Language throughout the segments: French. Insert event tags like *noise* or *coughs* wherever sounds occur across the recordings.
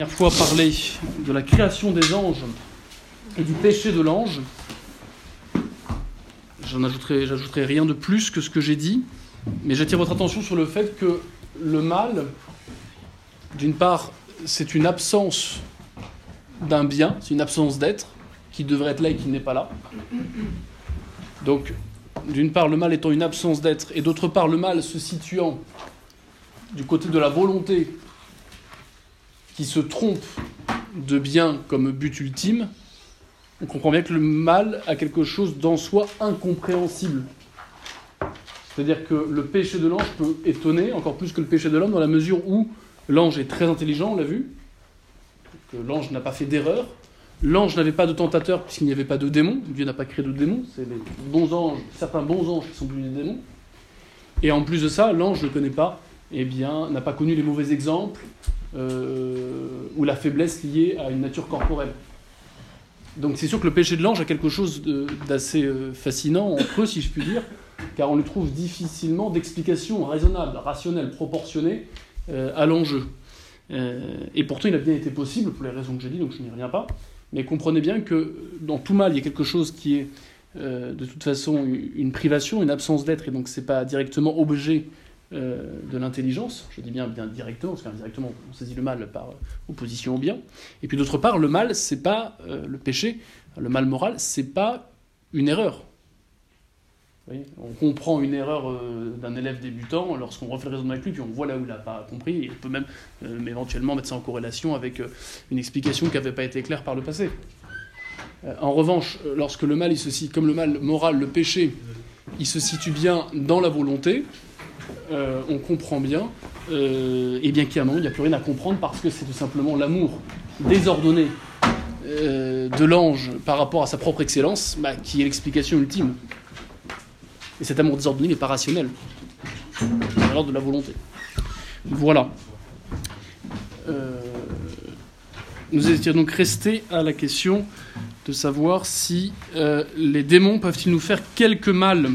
dernière fois parlé de la création des anges et du péché de l'ange. J'en ajouterai, j'ajouterai rien de plus que ce que j'ai dit, mais j'attire votre attention sur le fait que le mal, d'une part, c'est une absence d'un bien, c'est une absence d'être qui devrait être là et qui n'est pas là. Donc, d'une part, le mal étant une absence d'être, et d'autre part, le mal se situant du côté de la volonté qui se trompe de bien comme but ultime, on comprend bien que le mal a quelque chose d'en soi incompréhensible. C'est-à-dire que le péché de l'ange peut étonner encore plus que le péché de l'homme dans la mesure où l'ange est très intelligent, on l'a vu, que l'ange n'a pas fait d'erreur, l'ange n'avait pas de tentateur puisqu'il n'y avait pas de démons, Dieu n'a pas créé de démons, c'est les bons anges, certains bons anges qui sont devenus des démons. Et en plus de ça, l'ange ne connaît pas, eh bien, n'a pas connu les mauvais exemples, ou la faiblesse liée à une nature corporelle. Donc c'est sûr que le péché de l'ange a quelque chose d'assez euh, fascinant entre eux, si je puis dire, car on lui trouve difficilement d'explication raisonnable, rationnelle, proportionnée euh, à l'enjeu. et pourtant, il a bien été possible, pour les raisons que j'ai dit, donc je n'y reviens pas. Mais comprenez bien que dans tout mal, il y a quelque chose qui est de toute façon une privation, une absence d'être, et donc c'est pas directement objet euh, de l'intelligence, je dis bien, bien directement, parce qu'indirectement on saisit le mal par opposition au bien. Et puis d'autre part, le mal, c'est pas euh, le péché, le mal moral, c'est pas une erreur. on comprend une erreur euh, d'un élève débutant lorsqu'on refait le raisonnement avec lui, puis on voit là où il n'a pas compris, et on peut même éventuellement mettre ça en corrélation avec une explication qui n'avait pas été claire par le passé. en revanche, lorsque le mal, il se comme le mal moral, le péché, il se situe bien dans la volonté, euh, on comprend bien, euh, et bien a un moment, il n'y a plus rien à comprendre parce que c'est tout simplement l'amour désordonné euh, de l'ange par rapport à sa propre excellence bah, qui est l'explication ultime. Et cet amour désordonné n'est pas rationnel, c'est l'ordre de la volonté. Voilà. nous étions donc restés à la question de savoir si les démons peuvent-ils nous faire quelque mal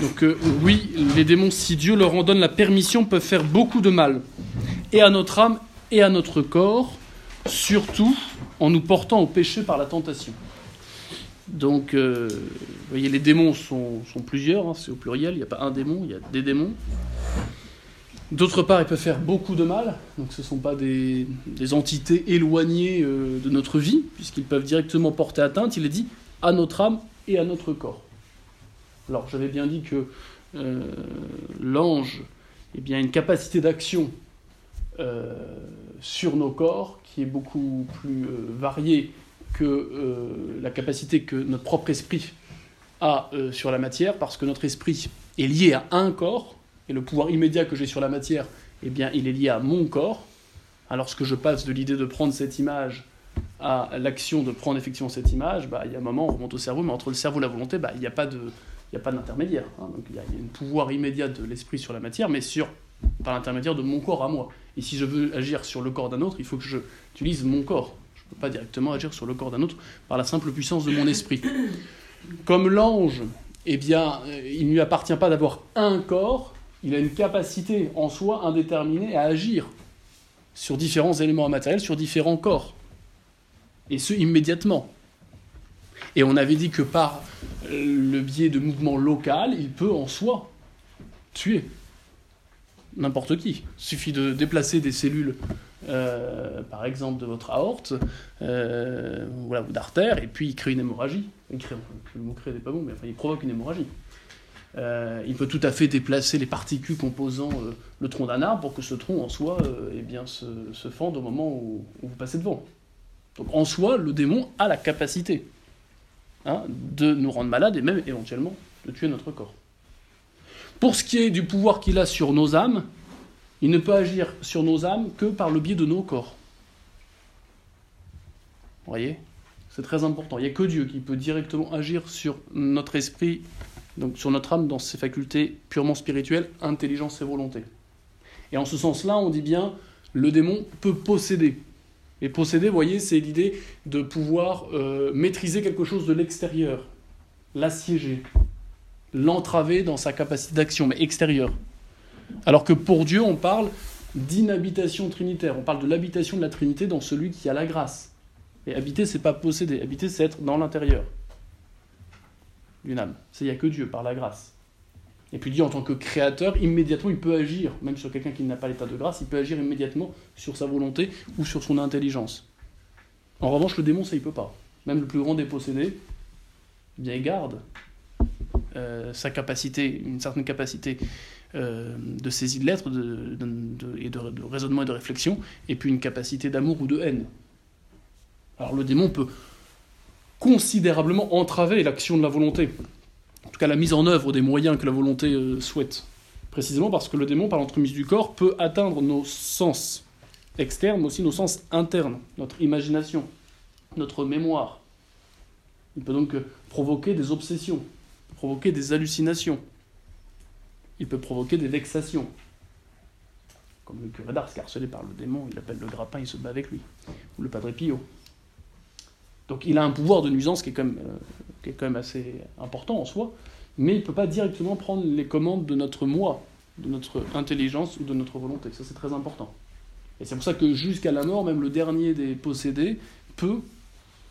donc euh, oui, les démons, si Dieu leur en donne la permission, peuvent faire beaucoup de mal, et à notre âme et à notre corps, surtout en nous portant au péché par la tentation. Donc, euh, vous voyez, les démons sont, plusieurs, hein, c'est au pluriel, il n'y a pas un démon, il y a des démons. D'autre part, ils peuvent faire beaucoup de mal, donc ce ne sont pas des, entités éloignées euh, de notre vie, puisqu'ils peuvent directement porter atteinte, il est dit, à notre âme et à notre corps. Alors j'avais bien dit que euh, l'ange eh a une capacité d'action euh, sur nos corps qui est beaucoup plus euh, variée que la capacité que notre propre esprit a sur la matière, parce que notre esprit est lié à un corps, et le pouvoir immédiat que j'ai sur la matière, eh bien, il est lié à mon corps. Alors, lorsque je passe de l'idée de prendre cette image à l'action de prendre effectivement cette image, bah, il y a un moment, on remonte au cerveau, mais entre le cerveau et la volonté, bah, il n'y a pas de, il n'y a pas d'intermédiaire. Hein. Donc il y, a, un pouvoir immédiat de l'esprit sur la matière, mais sur, par l'intermédiaire de mon corps à moi. Et si je veux agir sur le corps d'un autre, il faut que je utilise mon corps. Je ne peux pas directement agir sur le corps d'un autre par la simple puissance de mon esprit. *coughs* Comme l'ange, eh bien, il ne lui appartient pas d'avoir un corps, il a une capacité en soi indéterminée à agir sur différents éléments matériels, sur différents corps. Et ce, immédiatement. Et on avait dit que par le biais de mouvements local, il peut en soi tuer n'importe qui. Il suffit de déplacer des cellules, euh, par exemple, de votre aorte, euh, ou d'artère, et puis il crée une hémorragie. Il crée, le mot créer n'est pas bon, mais enfin, il provoque une hémorragie. Euh, il peut tout à fait déplacer les particules composant le tronc d'un arbre pour que ce tronc en soi eh bien, se, fende au moment où vous passez devant. Donc en soi, le démon a la capacité Hein, de nous rendre malades et même éventuellement de tuer notre corps. Pour ce qui est du pouvoir qu'il a sur nos âmes, il ne peut agir sur nos âmes que par le biais de nos corps. Vous voyez? C'est très important. Il n'y a que Dieu qui peut directement agir sur notre esprit, donc sur notre âme dans ses facultés purement spirituelles, intelligence et volonté. Et en ce sens-là, on dit bien, le démon peut posséder. Et posséder, voyez, c'est l'idée de pouvoir euh, maîtriser quelque chose de l'extérieur, l'assiéger, l'entraver dans sa capacité d'action, mais extérieure. Alors que pour Dieu, on parle d'inhabitation trinitaire. On parle de l'habitation de la Trinité dans celui qui a la grâce. Et habiter, c'est pas posséder. Habiter, c'est être dans l'intérieur d'une âme. Il n'y a que Dieu, par la grâce. Et puis Dieu, en tant que créateur, immédiatement, il peut agir, même sur quelqu'un qui n'a pas l'état de grâce, il peut agir immédiatement sur sa volonté ou sur son intelligence. En revanche, le démon, ça, il peut pas. Même le plus grand des possédés, eh bien, il garde euh, sa capacité, une certaine capacité euh, de saisie de l'être et de, raisonnement et de réflexion, et puis une capacité d'amour ou de haine. Alors le démon peut considérablement entraver l'action de la volonté en tout cas la mise en œuvre des moyens que la volonté euh, souhaite. Précisément parce que le démon, par l'entremise du corps, peut atteindre nos sens externes, mais aussi nos sens internes, notre imagination, notre mémoire. Il peut donc euh, provoquer des obsessions, provoquer des hallucinations. Il peut provoquer des vexations. Comme le curé d'Ars, harcelé par le démon, il appelle le grappin, il se bat avec lui. Ou le padre Pio. Donc il a un pouvoir de nuisance qui est quand même, euh, assez important en soi, mais il ne peut pas directement prendre les commandes de notre moi, de notre intelligence ou de notre volonté. Ça c'est très important. Et c'est pour ça que jusqu'à la mort, même le dernier des possédés peut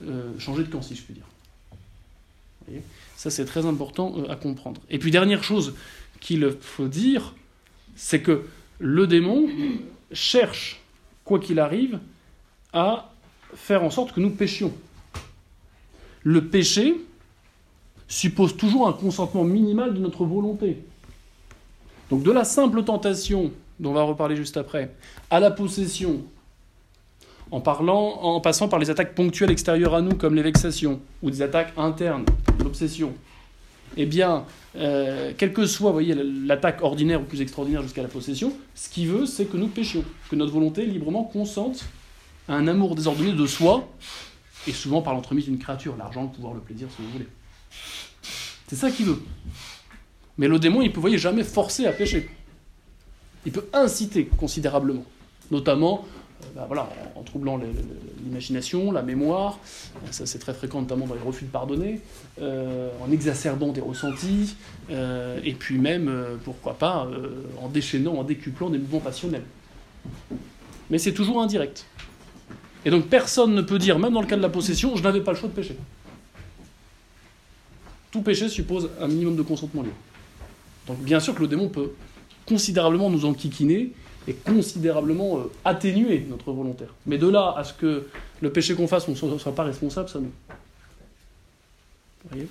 euh, changer de camp, si je puis dire. Ça c'est très important euh, à comprendre. Et puis dernière chose qu'il faut dire, c'est que le démon cherche, quoi qu'il arrive, à faire en sorte que nous péchions le péché suppose toujours un consentement minimal de notre volonté. Donc de la simple tentation, dont on va reparler juste après, à la possession, en, parlant, en passant par les attaques ponctuelles extérieures à nous, comme les vexations, ou des attaques internes, l'obsession, eh bien, euh, quelle que soit l'attaque ordinaire ou plus extraordinaire jusqu'à la possession, ce qu'il veut, c'est que nous péchions, que notre volonté librement consente à un amour désordonné de soi et souvent par l'entremise d'une créature, l'argent, le pouvoir, le plaisir, si vous voulez. C'est ça qu'il veut. Mais le démon, il ne peut jamais forcer à pécher. Il peut inciter considérablement, notamment euh, bah, voilà, en, troublant l'imagination, la mémoire, ça c'est très fréquent notamment dans les refus de pardonner, euh, en exacerbant des ressentis, euh, et puis même, pourquoi pas, en déchaînant, en décuplant des mouvements passionnels. Mais c'est toujours indirect. Et donc personne ne peut dire, même dans le cas de la possession, je n'avais pas le choix de pécher. Tout péché suppose un minimum de consentement libre. Donc bien sûr que le démon peut considérablement nous enquiquiner et considérablement euh, atténuer notre volontaire. Mais de là à ce que le péché qu'on fasse, on ne soit pas responsable, ça nous. Voyez?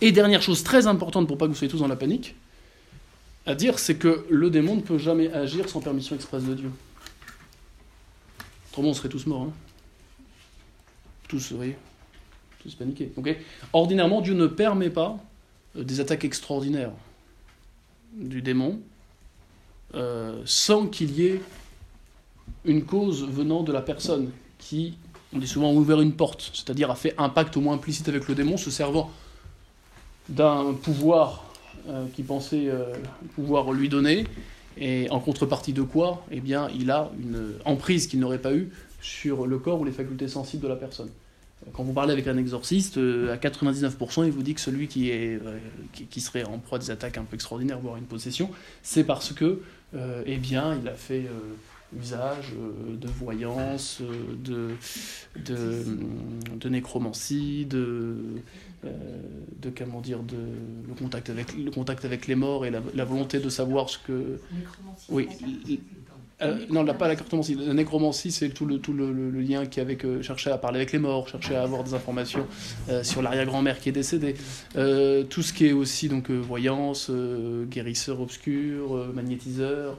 Et dernière chose très importante pour pas que vous soyez tous dans la panique, à dire, c'est que le démon ne peut jamais agir sans permission expresse de Dieu. Autrement, on serait tous morts. Hein. Tous, vous voyez Tous paniqués. Ordinairement, Dieu ne permet pas euh, des attaques extraordinaires du démon euh, sans qu'il y ait une cause venant de la personne qui, on dit souvent, a ouvert une porte, c'est-à-dire a fait un pacte au moins implicite avec le démon, se servant d'un pouvoir euh, qu'il pensait pouvoir lui donner, et en contrepartie de quoi Eh bien, il a une emprise qu'il n'aurait pas eue sur le corps ou les facultés sensibles de la personne. Quand vous parlez avec un exorciste, euh, à 99%, il vous dit que celui qui, est, euh, qui, serait en proie des attaques un peu extraordinaires, voire une possession, c'est parce que, euh, eh bien, il a fait usage de voyance, de, de, de nécromancie, de, de comment dire, de le contact avec le contact avec les morts et la, volonté de savoir ce que. Oui. Euh, non, pas la cartomancie. La nécromancie, c'est tout le, tout le, lien qui avec euh, chercher à parler avec les morts, chercher à avoir des informations euh, sur l'arrière-grand-mère qui est décédée. tout ce qui est aussi donc voyance, guérisseur obscur, magnétiseur,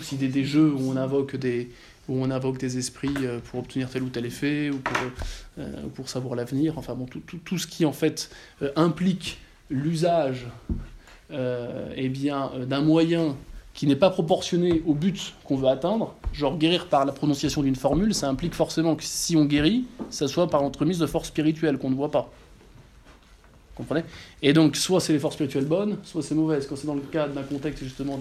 aussi des, des, jeux où on invoque des où on invoque des esprits pour obtenir tel ou tel effet ou pour, pour savoir l'avenir. Enfin bon, tout, tout, tout, ce qui en fait implique l'usage eh bien d'un moyen qui n'est pas proportionné au but qu'on veut atteindre, genre guérir par la prononciation d'une formule, ça implique forcément que si on guérit, ça soit par l'entremise de forces spirituelles qu'on ne voit pas. Vous comprenez? Et donc, soit c'est les forces spirituelles bonnes, soit c'est mauvaises. Quand c'est dans le cadre d'un contexte justement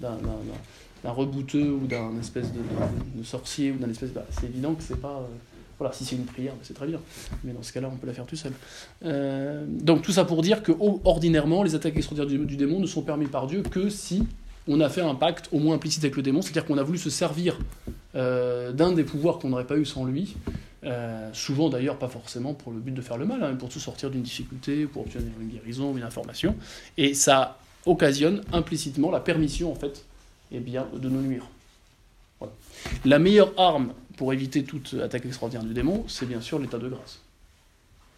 d'un rebouteux ou d'un espèce de, sorcier ou d'un espèce. Bah, c'est évident que c'est pas. Euh, voilà, si c'est une prière, c'est très bien. Mais dans ce cas-là, on peut la faire tout seul. Euh, donc tout ça pour dire que ordinairement, les attaques extraordinaires du, démon ne sont permis par Dieu que si on a fait un pacte au moins implicite avec le démon, c'est-à-dire qu'on a voulu se servir euh, d'un des pouvoirs qu'on n'aurait pas eu sans lui, euh, souvent d'ailleurs pas forcément pour le but de faire le mal, hein, mais pour tout sortir d'une difficulté, pour obtenir une guérison, une information, et ça occasionne implicitement la permission en fait eh de nous nuire. La meilleure arme pour éviter toute attaque extraordinaire du démon, c'est bien sûr l'état de grâce.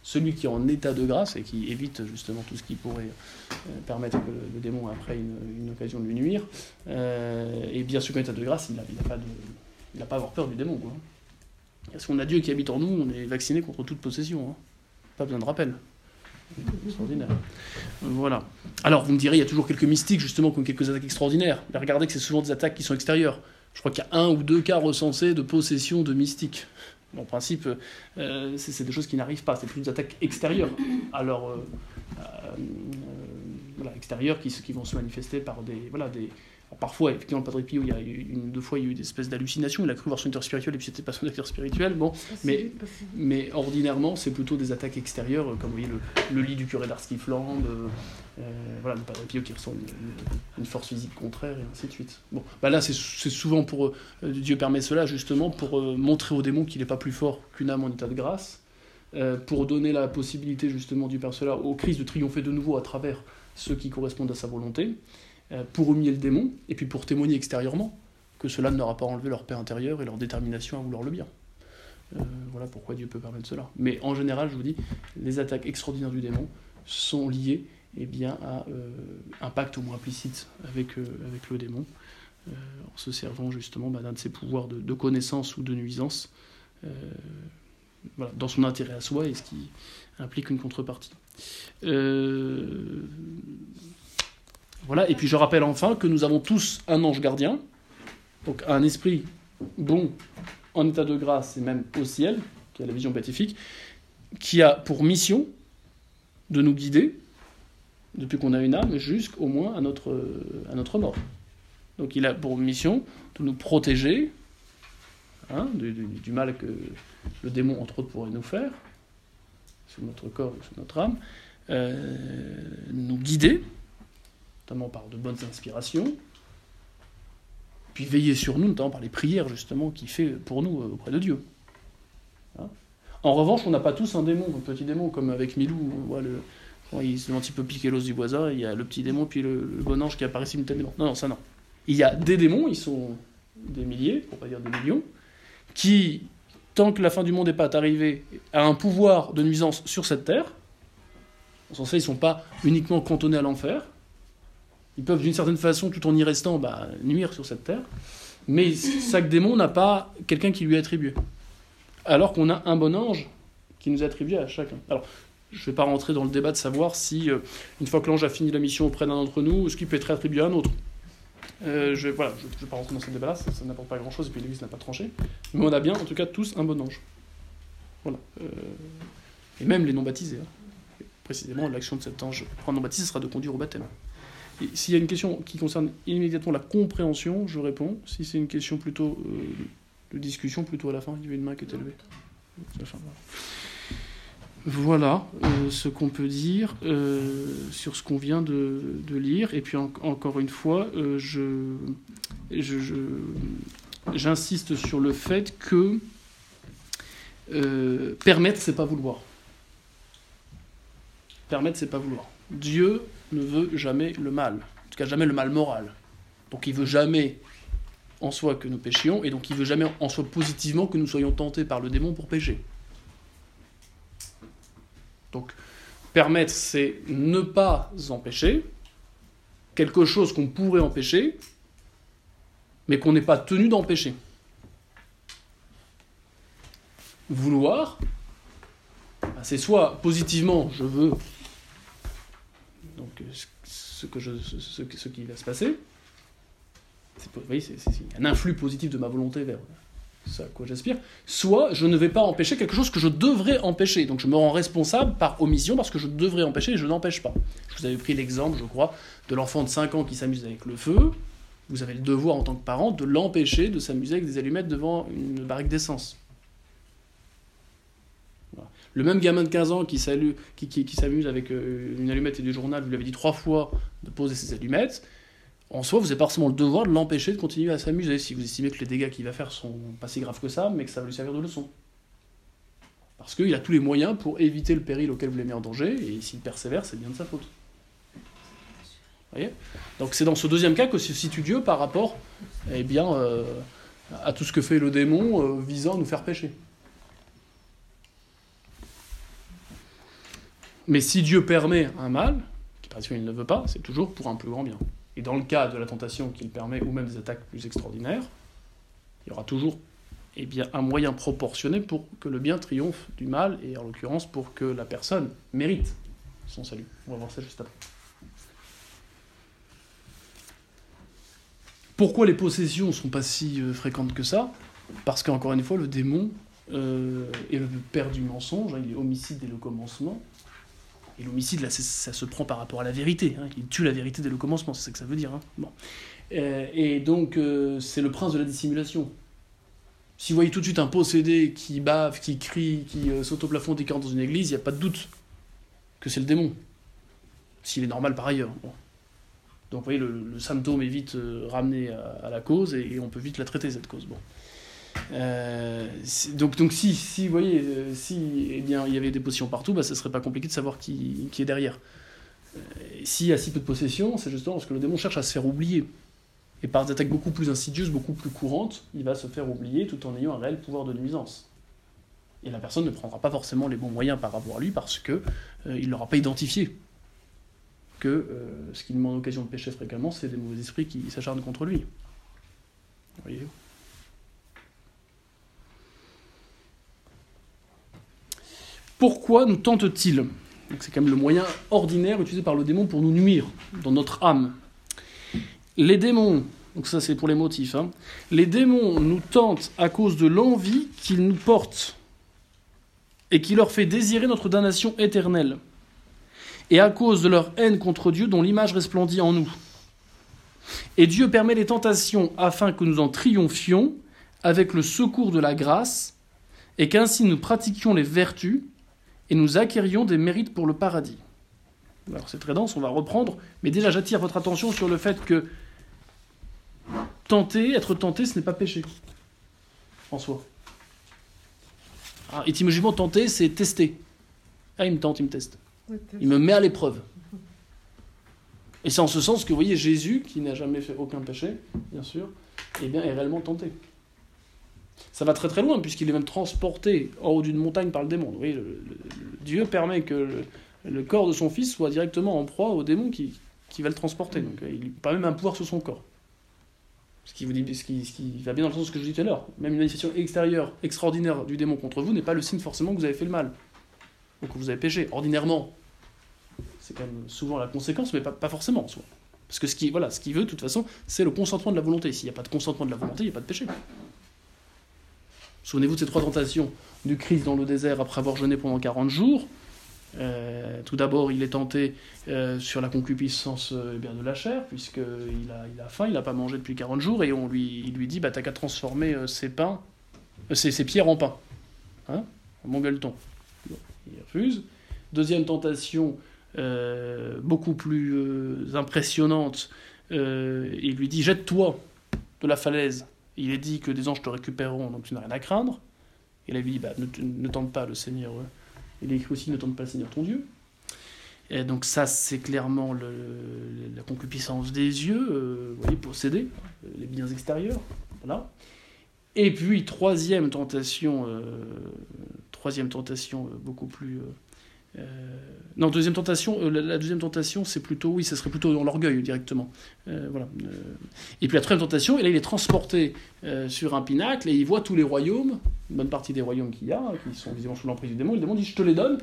Celui qui est en état de grâce et qui évite justement tout ce qui pourrait euh, permettre que le, démon après une, occasion de lui nuire, euh, et bien sûr qu'en état de grâce, il n'a pas, à avoir peur du démon. Quoi. Parce qu'on a Dieu qui habite en nous, on est vacciné contre toute possession. Hein. Pas besoin de rappel. Extraordinaire. Voilà. Alors, vous me direz, il y a toujours quelques mystiques, justement, qui ont quelques attaques extraordinaires. Mais regardez que c'est souvent des attaques qui sont extérieures. Je crois qu'il y a un ou deux cas recensés de possession de mystiques. En principe, euh, c'est des choses qui n'arrivent pas. C'est plus des attaques extérieures. Alors, euh, euh, voilà, extérieures qui, qui, vont se manifester par des, voilà, des, Parfois, effectivement, le Padre Pio, il y a une deux fois, il y a eu des espèces d'hallucinations. Il a cru voir son acteur spirituel et puis c'était pas son acteur spirituel. Bon, mais, mais ordinairement, c'est plutôt des attaques extérieures, comme vous voyez le, lit du curé d'Ars qui flambe, euh, voilà, le Padre Pio qui ressent une, force physique contraire et ainsi de suite. Bon, bah là, c'est souvent pour euh, Dieu permet cela justement pour euh, montrer au démon qu'il n'est pas plus fort qu'une âme en état de grâce, pour donner la possibilité justement du Père cela au Christ de triompher de nouveau à travers ceux qui correspondent à sa volonté. Euh, pour humilier le démon, et puis pour témoigner extérieurement que cela n'aura pas enlevé leur paix intérieure et leur détermination à vouloir le bien. Euh, voilà pourquoi Dieu peut permettre cela. Mais en général, je vous dis, les attaques extraordinaires du démon sont liées eh bien, à euh, un pacte au moins implicite avec, avec le démon, en se servant justement bah, d'un de ses pouvoirs de, connaissance ou de nuisance, dans son intérêt à soi et ce qui implique une contrepartie. Voilà, et puis je rappelle enfin que nous avons tous un ange gardien, donc un esprit bon en état de grâce et même au ciel, qui a la vision béatifique, qui a pour mission de nous guider, depuis qu'on a une âme, jusqu'au moins à notre, mort. Donc il a pour mission de nous protéger hein, du, mal que le démon, entre autres, pourrait nous faire, sur notre corps et sur notre âme, euh, nous guider notamment par de bonnes inspirations, puis veiller sur nous, notamment par les prières justement qu'il fait pour nous euh, auprès de Dieu. Hein en revanche, on n'a pas tous un démon, un petit démon, comme avec Milou, on le, il se petit peu piquer l'os du voisin, il y a le petit démon, puis le, bon ange qui apparaît simultanément. Non, non, ça non. Il y a des démons, ils sont des milliers, pour pas dire des millions, qui, tant que la fin du monde n'est pas arrivée, a un pouvoir de nuisance sur cette terre. En sens, ils ne sont pas uniquement cantonnés à l'enfer, ils peuvent d'une certaine façon, tout en y restant, bah, nuire sur cette terre. Mais chaque démon n'a pas quelqu'un qui lui est attribué. Alors qu'on a un bon ange qui nous est attribué à chacun. Alors, je ne vais pas rentrer dans le débat de savoir si, euh, une fois que l'ange a fini la mission auprès d'un d'entre nous, ce qui peut être attribué à un autre. Euh, je ne vais pas rentrer dans ce débat-là, ça, n'apporte pas grand-chose, et puis l'Église n'a pas tranché. Mais on a bien, en tout cas, tous un bon ange. Voilà. Euh, et même les non-baptisés. Hein. Précisément, l'action de cet ange pour un non-baptisé sera de conduire au baptême. S'il y a une question qui concerne immédiatement la compréhension, je réponds. Si c'est une question plutôt euh, de discussion, plutôt à la fin, il y avait une main qui est élevée. Voilà euh, ce qu'on peut dire euh, sur ce qu'on vient de, lire. Et puis encore une fois, je, j'insiste sur le fait que permettre, c'est pas vouloir. Permettre, c'est pas vouloir. Dieu ne veut jamais le mal, en tout cas jamais le mal moral. Donc il veut jamais en soi que nous péchions, et donc il veut jamais en soi positivement que nous soyons tentés par le démon pour pécher. Donc permettre, c'est ne pas empêcher quelque chose qu'on pourrait empêcher, mais qu'on n'est pas tenu d'empêcher. Vouloir, bah, c'est soit positivement je veux donc euh, ce, qui va se passer, c'est, un influx positif de ma volonté vers ce à quoi j'aspire, soit je ne vais pas empêcher quelque chose que je devrais empêcher. Donc je me rends responsable par omission parce que je devrais empêcher et je n'empêche pas. Je vous avais pris l'exemple, je crois, de l'enfant de 5 ans qui s'amuse avec le feu. Vous avez le devoir en tant que parent de l'empêcher de s'amuser avec des allumettes devant une barrique d'essence. Le même gamin de 15 ans qui, s'amuse avec euh, une allumette et du journal, vous lui avez dit trois fois de poser ses allumettes. en soi, vous n'avez pas forcément le devoir de l'empêcher de continuer à s'amuser si vous estimez que les dégâts qu'il va faire sont pas si graves que ça, mais que ça va lui servir de leçon. Parce qu'il a tous les moyens pour éviter le péril auquel vous les met en danger, et s'il persévère, c'est bien de sa faute. Vous voyez? Donc c'est dans ce deuxième cas que se situe Dieu par rapport eh bien, euh, à tout ce que fait le démon euh, visant à nous faire pécher. Mais si Dieu permet un mal, qui par il ne veut pas, c'est toujours pour un plus grand bien. Et dans le cas de la tentation qu'il permet, ou même des attaques plus extraordinaires, il y aura toujours eh bien, un moyen proportionné pour que le bien triomphe du mal, et en l'occurrence pour que la personne mérite son salut. On va voir ça juste après. Pourquoi les possessions ne sont pas si euh, fréquentes que ça? Parce qu'encore une fois, le démon euh, est le père du mensonge, hein, il est homicide dès le commencement, et l'homicide, là, ça se prend par rapport à la vérité. Hein. Il tue la vérité dès le commencement, c'est ça que ça veut dire. Hein. Bon. Euh, et donc, euh, c'est le prince de la dissimulation. Si vous voyez tout de suite un possédé qui bave, qui crie, qui euh, saute au plafond des dans une église, il n'y a pas de doute que c'est le démon. S'il est normal par ailleurs. Donc, vous voyez, le, symptôme est vite ramené à, la cause et, et, on peut vite la traiter, cette cause. Bon. Euh, donc, donc si, si, vous voyez, euh, si eh bien, il y avait des possessions partout, bah, ce serait pas compliqué de savoir qui, est derrière. Euh, S'il y a si peu de possessions, c'est justement parce que le démon cherche à se faire oublier. Et par des attaques beaucoup plus insidieuses, beaucoup plus courantes, il va se faire oublier tout en ayant un réel pouvoir de nuisance. Et la personne ne prendra pas forcément les bons moyens par rapport à lui parce que il ne l'aura pas identifié. Que ce qui lui met en occasion de pécher fréquemment, c'est des mauvais esprits qui s'acharnent contre lui. Vous Pourquoi nous tente-t-il C'est quand même le moyen ordinaire utilisé par le démon pour nous nuire dans notre âme. Les démons, donc ça c'est pour les motifs, hein. les démons nous tentent à cause de l'envie qu'ils nous portent et qui leur fait désirer notre damnation éternelle, et à cause de leur haine contre Dieu dont l'image resplendit en nous. Et Dieu permet les tentations afin que nous en triomphions avec le secours de la grâce, et qu'ainsi nous pratiquions les vertus et nous acquérions des mérites pour le paradis. Alors c'est très dense, on va reprendre, mais déjà j'attire votre attention sur le fait que tenter, être tenté, ce n'est pas péché en soi. Ah, étymologiquement, tenter, c'est tester. Ah, il me tente, il me teste. Il me met à l'épreuve. Et c'est en ce sens que, vous voyez, Jésus, qui n'a jamais fait aucun péché, bien sûr, eh bien, est réellement tenté. Ça va très très loin, puisqu'il est même transporté en haut d'une montagne par le démon. Oui, Dieu permet que le, corps de son fils soit directement en proie au démon qui, qui va le transporter. Donc il n'a pas même un pouvoir sur son corps. Ce qui, vous dit, ce qui, ce qui va bien dans le sens que je dis tout à l'heure. Même une manifestation extérieure extraordinaire du démon contre vous n'est pas le signe forcément que vous avez fait le mal, ou que vous avez péché. Ordinairement, c'est quand même souvent la conséquence, mais pas, pas forcément en soi. Parce que ce qui, voilà, ce qu'il veut, de toute façon, c'est le consentement de la volonté. S'il n'y a pas de consentement de la volonté, il n'y a pas de péché. Souvenez-vous de ces trois tentations du Christ dans le désert après avoir jeûné pendant 40 jours. Euh, tout d'abord, il est tenté euh, sur la concupiscence euh, eh de la chair, puisqu'il a, il a faim, il n'a pas mangé depuis 40 jours, et on lui, il lui dit bah, T'as qu'à transformer ces, pains, ces, pierres en pain. Hein? Mon gueuleton. il refuse. Deuxième tentation, beaucoup plus impressionnante il lui dit Jette-toi de la falaise il est dit que des anges te récupéreront, donc tu n'as rien à craindre. Et là, il dit, bah, ne, tente pas le Seigneur. Euh. Il est écrit aussi, ne tente pas le Seigneur ton Dieu. Donc ça, c'est clairement la concupiscence des yeux, euh, vous voyez, posséder les biens extérieurs. Et puis, troisième tentation, euh, troisième tentation beaucoup plus euh, non, deuxième tentation, euh, la, deuxième tentation, c'est plutôt, oui, ça serait plutôt dans l'orgueil directement. Euh, voilà. et puis la troisième tentation, et là il est transporté sur un pinacle et il voit tous les royaumes, une bonne partie des royaumes qu'il y a, qui sont visiblement sous l'emprise du démon. le démon dit Je te les donne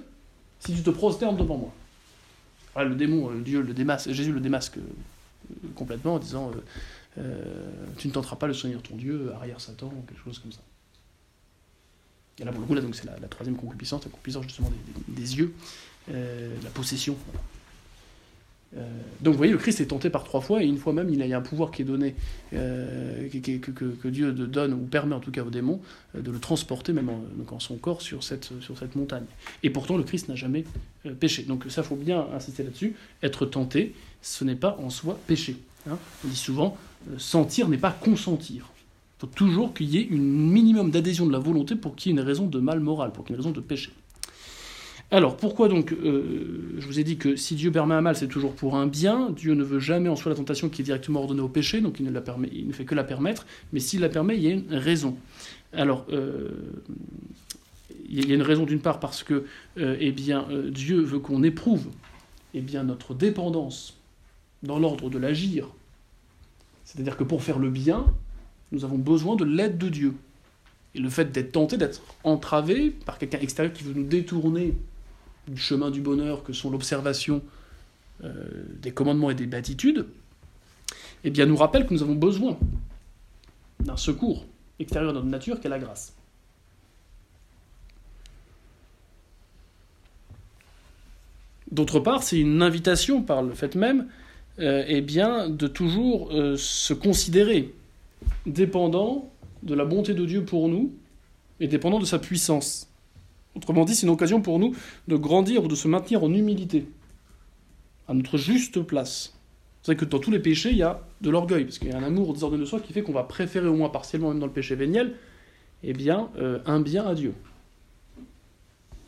si tu te prosternes devant moi. le démon, Dieu le démasque, Jésus le démasque complètement en disant Tu ne tenteras pas le Seigneur ton Dieu, arrière Satan, quelque chose comme ça. Et là, pour le coup, là, donc, c'est la, troisième concupiscence, la concupiscence justement des, yeux, euh, la possession. Euh, donc vous voyez, le Christ est tenté par trois fois, et une fois même, il y a un pouvoir qui est donné, euh, que, Dieu donne, ou permet en tout cas au démon, de le transporter même en, donc son corps sur cette, montagne. Et pourtant, le Christ n'a jamais péché. Donc ça, faut bien insister là-dessus. Être tenté, ce n'est pas en soi péché. Hein. On dit souvent, sentir n'est pas consentir. Il faut toujours qu'il y ait un minimum d'adhésion de la volonté pour qu'il y ait une raison de mal moral, pour qu'il y ait une raison de péché. Alors, pourquoi donc euh, Je vous ai dit que si Dieu permet un mal, c'est toujours pour un bien. Dieu ne veut jamais en soi la tentation qui est directement ordonnée au péché, donc il ne, la permet, il ne fait que la permettre. Mais s'il la permet, il y a une raison. Alors, euh, il y a une raison d'une part parce que euh, eh bien, Dieu veut qu'on éprouve eh bien, notre dépendance dans l'ordre de l'agir. C'est-à-dire que pour faire le bien, nous avons besoin de l'aide de Dieu. Et le fait d'être tenté, d'être entravé par quelqu'un extérieur qui veut nous détourner du chemin du bonheur que sont l'observation euh, des commandements et des béatitudes, eh bien nous rappelle que nous avons besoin d'un secours extérieur à notre nature qu'est la grâce. D'autre part, c'est une invitation par le fait même euh, eh bien, de toujours euh, se considérer dépendant de la bonté de Dieu pour nous et dépendant de sa puissance. Autrement dit, c'est une occasion pour nous de grandir ou de se maintenir en humilité, à notre juste place. Vous savez que dans tous les péchés, il y a de l'orgueil, parce qu'il y a un amour désordonné de soi qui fait qu'on va préférer au moins partiellement, même dans le péché véniel, eh bien, euh, un bien à Dieu. Vous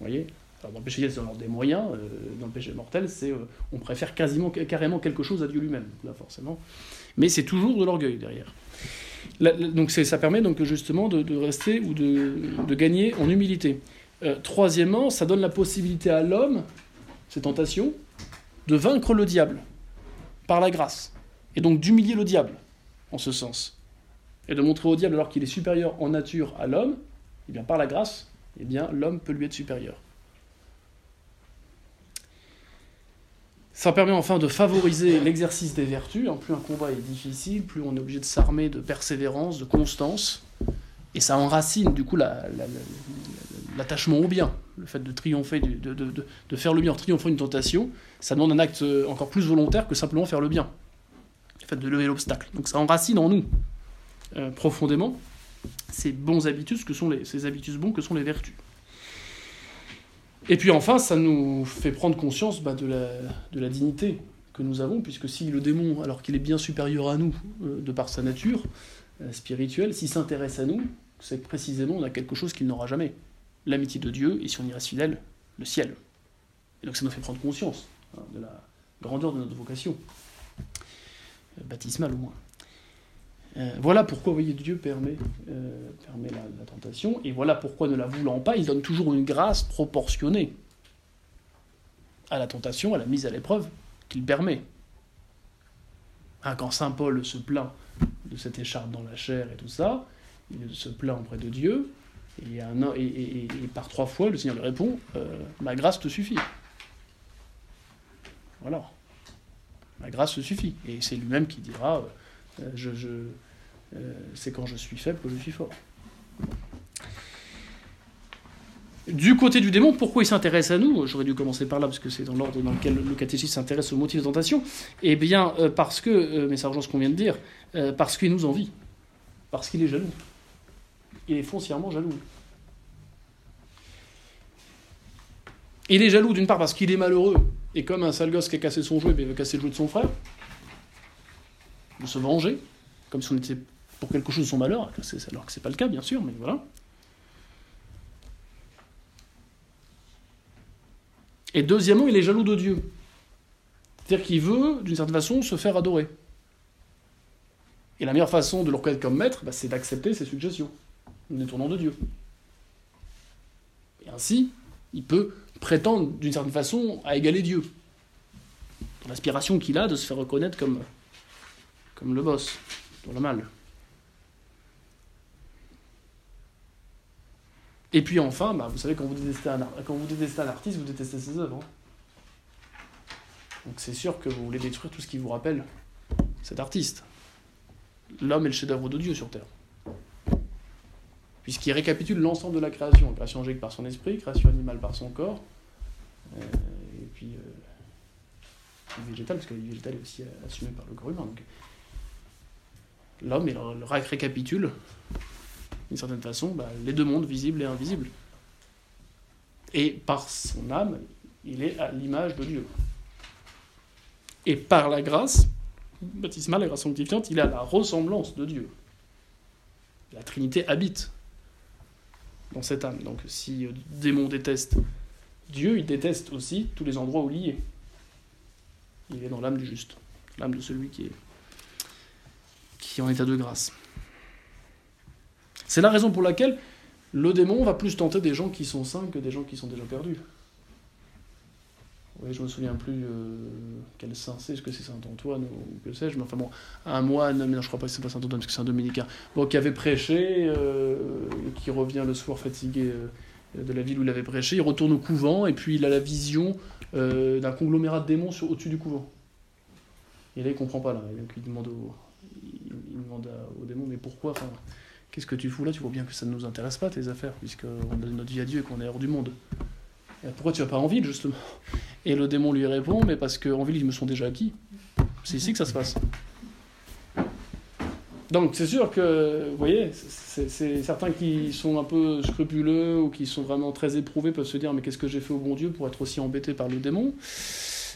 voyez? Dans le péché véniel, c'est l'ordre des moyens, euh, dans le péché mortel, c'est euh, on préfère quasiment, carrément quelque chose à Dieu lui-même, là forcément. Mais c'est toujours de l'orgueil derrière donc ça permet donc justement de, rester ou de, gagner en humilité. Euh, troisièmement, ça donne la possibilité à l'homme, ces tentations, de vaincre le diable par la grâce, et donc d'humilier le diable en ce sens, et de montrer au diable alors qu'il est supérieur en nature à l'homme, et eh bien par la grâce, eh bien l'homme peut lui être supérieur. Ça permet enfin de favoriser l'exercice des vertus. Hein. Plus un combat est difficile, plus on est obligé de s'armer de persévérance, de constance. Et ça enracine du coup l'attachement au bien. Le fait de triompher, de, faire le bien en triomphant une tentation, ça demande un acte encore plus volontaire que simplement faire le bien. Le fait de lever l'obstacle. Donc ça enracine en nous euh, profondément ces bons habitus que sont ces habitus bons que sont les vertus. Et puis enfin, ça nous fait prendre conscience bah, de, la, dignité que nous avons, puisque si le démon, alors qu'il est bien supérieur à nous, euh, de par sa nature euh, spirituelle, s'il s'intéresse à nous, c'est précisément on a quelque chose qu'il n'aura jamais. L'amitié de Dieu, et si on y reste fidèle, le ciel. Et donc ça nous fait prendre conscience hein, de la grandeur de notre vocation, euh, baptismale au moins. Euh, voilà pourquoi, Dieu permet, euh, la, tentation, et voilà pourquoi, ne la voulant pas, il donne toujours une grâce proportionnée à la tentation, à la mise à l'épreuve qu'il permet. Hein, quand Saint Paul se plaint de cette écharpe dans la chair et tout ça, il se plaint auprès de Dieu, et, par trois fois, le Seigneur lui répond euh, Ma grâce te suffit. Voilà. Ma grâce te suffit. Et c'est lui-même qui dira je, c'est quand je suis faible que je suis fort. Du côté du démon, pourquoi il s'intéresse à nous? J'aurais dû commencer par là, parce que c'est dans l'ordre dans lequel le catéchisme s'intéresse au motif de tentation. Eh bien, euh, parce que, euh, mais ça rejoint ce qu'on vient de dire, parce qu'il nous envie, parce qu'il est jaloux. Il est foncièrement jaloux. Il est jaloux d'une part parce qu'il est malheureux, et comme un sale gosse qui a cassé son jouet, ben, il veut casser le jouet de son frère, de se venger, comme si on était pour quelque chose son malheur, alors que ce n'est pas le cas, bien sûr, mais voilà. Et deuxièmement, il est jaloux de Dieu. C'est-à-dire qu'il veut, d'une certaine façon, se faire adorer. Et la meilleure façon de le reconnaître comme maître, bah, c'est d'accepter ses suggestions, en détournant de Dieu. Et ainsi, il peut prétendre, d'une certaine façon, à égaler Dieu. Dans l'aspiration qu'il a de se faire reconnaître comme, comme le boss, dans le mal. Et puis enfin, bah, vous savez, quand vous, détestez un, artiste, vous détestez ses œuvres. Hein. Donc c'est sûr que vous voulez détruire tout ce qui vous rappelle cet artiste. L'homme est le chef-d'œuvre de Dieu sur Terre. Puisqu'il récapitule l'ensemble de la création. Création angélique par son esprit, création animale par son corps, euh, et puis euh, végétal, parce que le végétal est aussi assumé par le corps humain. L'homme, il récapitule d'une certaine façon, bah, les deux mondes, visibles et invisibles. Et par son âme, il est à l'image de Dieu. Et par la grâce, baptismale, la grâce sanctifiante, il a la ressemblance de Dieu. La Trinité habite dans cette âme. Donc si le démon déteste Dieu, il déteste aussi tous les endroits où il est. Il est dans l'âme du juste, l'âme de celui qui est, qui est en état de grâce. C'est la raison pour laquelle le démon va plus tenter des gens qui sont saints que des gens qui sont déjà perdus. Oui, je me souviens plus euh, quel saint c'est, est-ce que c'est Saint Antoine ou que sais-je, mais enfin bon, un moine, mais non, je crois pas que c'est pas Saint Antoine parce que c'est un dominicain, bon, qui avait prêché, euh, qui revient le soir fatigué euh, de la ville où il avait prêché, il retourne au couvent et puis il a la vision d'un conglomérat de démons au-dessus du couvent. Et là il comprend pas là, il demande au, il, demande au démon mais pourquoi, qu'est-ce que tu fous là Tu vois bien que ça ne nous intéresse pas tes affaires puisqu'on donne notre vie à Dieu et qu'on est hors du monde. Pourquoi tu vas pas en ville, justement? Et le démon lui répond Mais parce qu'en ville, ils me sont déjà acquis. C'est ici que ça se passe. Donc c'est sûr que, vous voyez, c'est certains qui sont un peu scrupuleux ou qui sont vraiment très éprouvés peuvent se dire mais qu'est-ce que j'ai fait au bon Dieu pour être aussi embêté par le démon?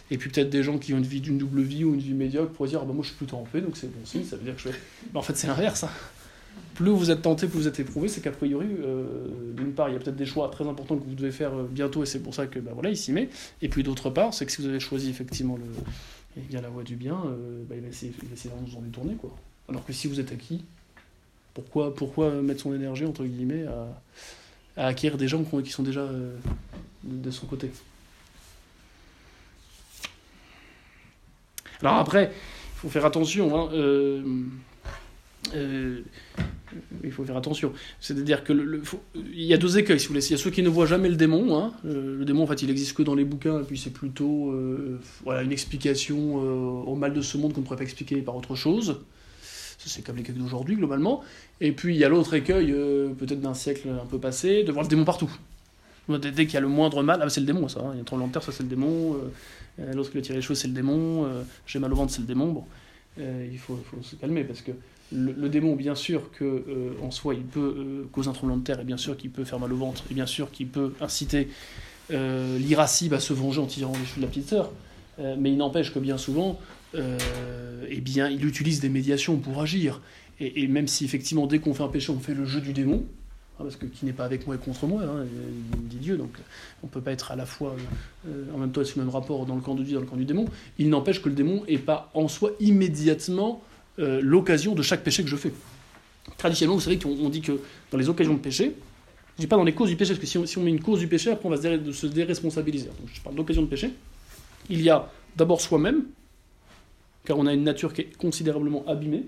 Et puis peut-être des gens qui ont une vie d'une double vie ou une vie médiocre pour dire ah bah, moi je suis plutôt en paix donc c'est bon signe, ça veut dire que je vais... Mais en fait c'est l'inverse. Hein plus vous êtes tenté, plus vous êtes éprouvé, c'est qu'a priori, euh, d'une part, il y a peut-être des choix très importants que vous devez faire euh, bientôt, et c'est pour ça que bah, voilà, il s'y met. Et puis d'autre part, c'est que si vous avez choisi effectivement le, eh bien, la voie du bien, euh, bah, il, va essayer, essayer de vous en détourner. Quoi. Alors que si vous êtes acquis, pourquoi, pourquoi mettre son énergie, entre guillemets, à, acquérir des gens qui sont déjà de, son côté? Alors après, il faut faire attention. Hein, il faut faire attention. C'est-à-dire que il y a deux écueils, si vous voulez. Il y a ceux qui ne voient jamais le démon. Hein. Le, démon, en fait, il existe que dans les bouquins, et puis c'est plutôt euh, voilà, une explication euh, au mal de ce monde qu'on ne pourrait pas expliquer par autre chose. C'est comme l'écueil d'aujourd'hui, globalement. Et puis, il y a l'autre écueil, euh, peut-être d'un siècle un peu passé, de voir le démon partout. Dès qu'il y a le moindre mal, ah, c'est le démon, ça. Hein. Il y a un tremblement de terre, ça, c'est le démon. L'autre qui a tiré les cheveux, c'est le démon. J'ai mal au ventre, c'est le démon. Bon, il faut, faut se calmer, parce que le, démon, bien sûr que euh, en soi, il peut euh, causer un tremblement de terre, et bien sûr qu'il peut faire mal au ventre, et bien sûr qu'il peut inciter euh, l'irascible à se venger en tirant les cheveux de la petite sœur. mais il n'empêche que bien souvent, eh bien, il utilise des médiations pour agir. Et, même si effectivement, dès qu'on fait un péché, on fait le jeu du démon, hein, parce que qui n'est pas avec moi et contre moi, hein, il dit Dieu, donc on ne peut pas être à la fois en même temps être le même rapport dans le camp de Dieu dans le camp du démon. Il n'empêche que le démon n'est pas en soi immédiatement euh, l'occasion de chaque péché que je fais. Traditionnellement, vous savez qu'on dit que dans les occasions de péché, je dis pas dans les causes du péché, parce que si on, si on met une cause du péché, après on va se, se déresponsabiliser. Donc je parle d'occasion de péché. Il y a d'abord soi-même, car on a une nature qui est considérablement abîmée,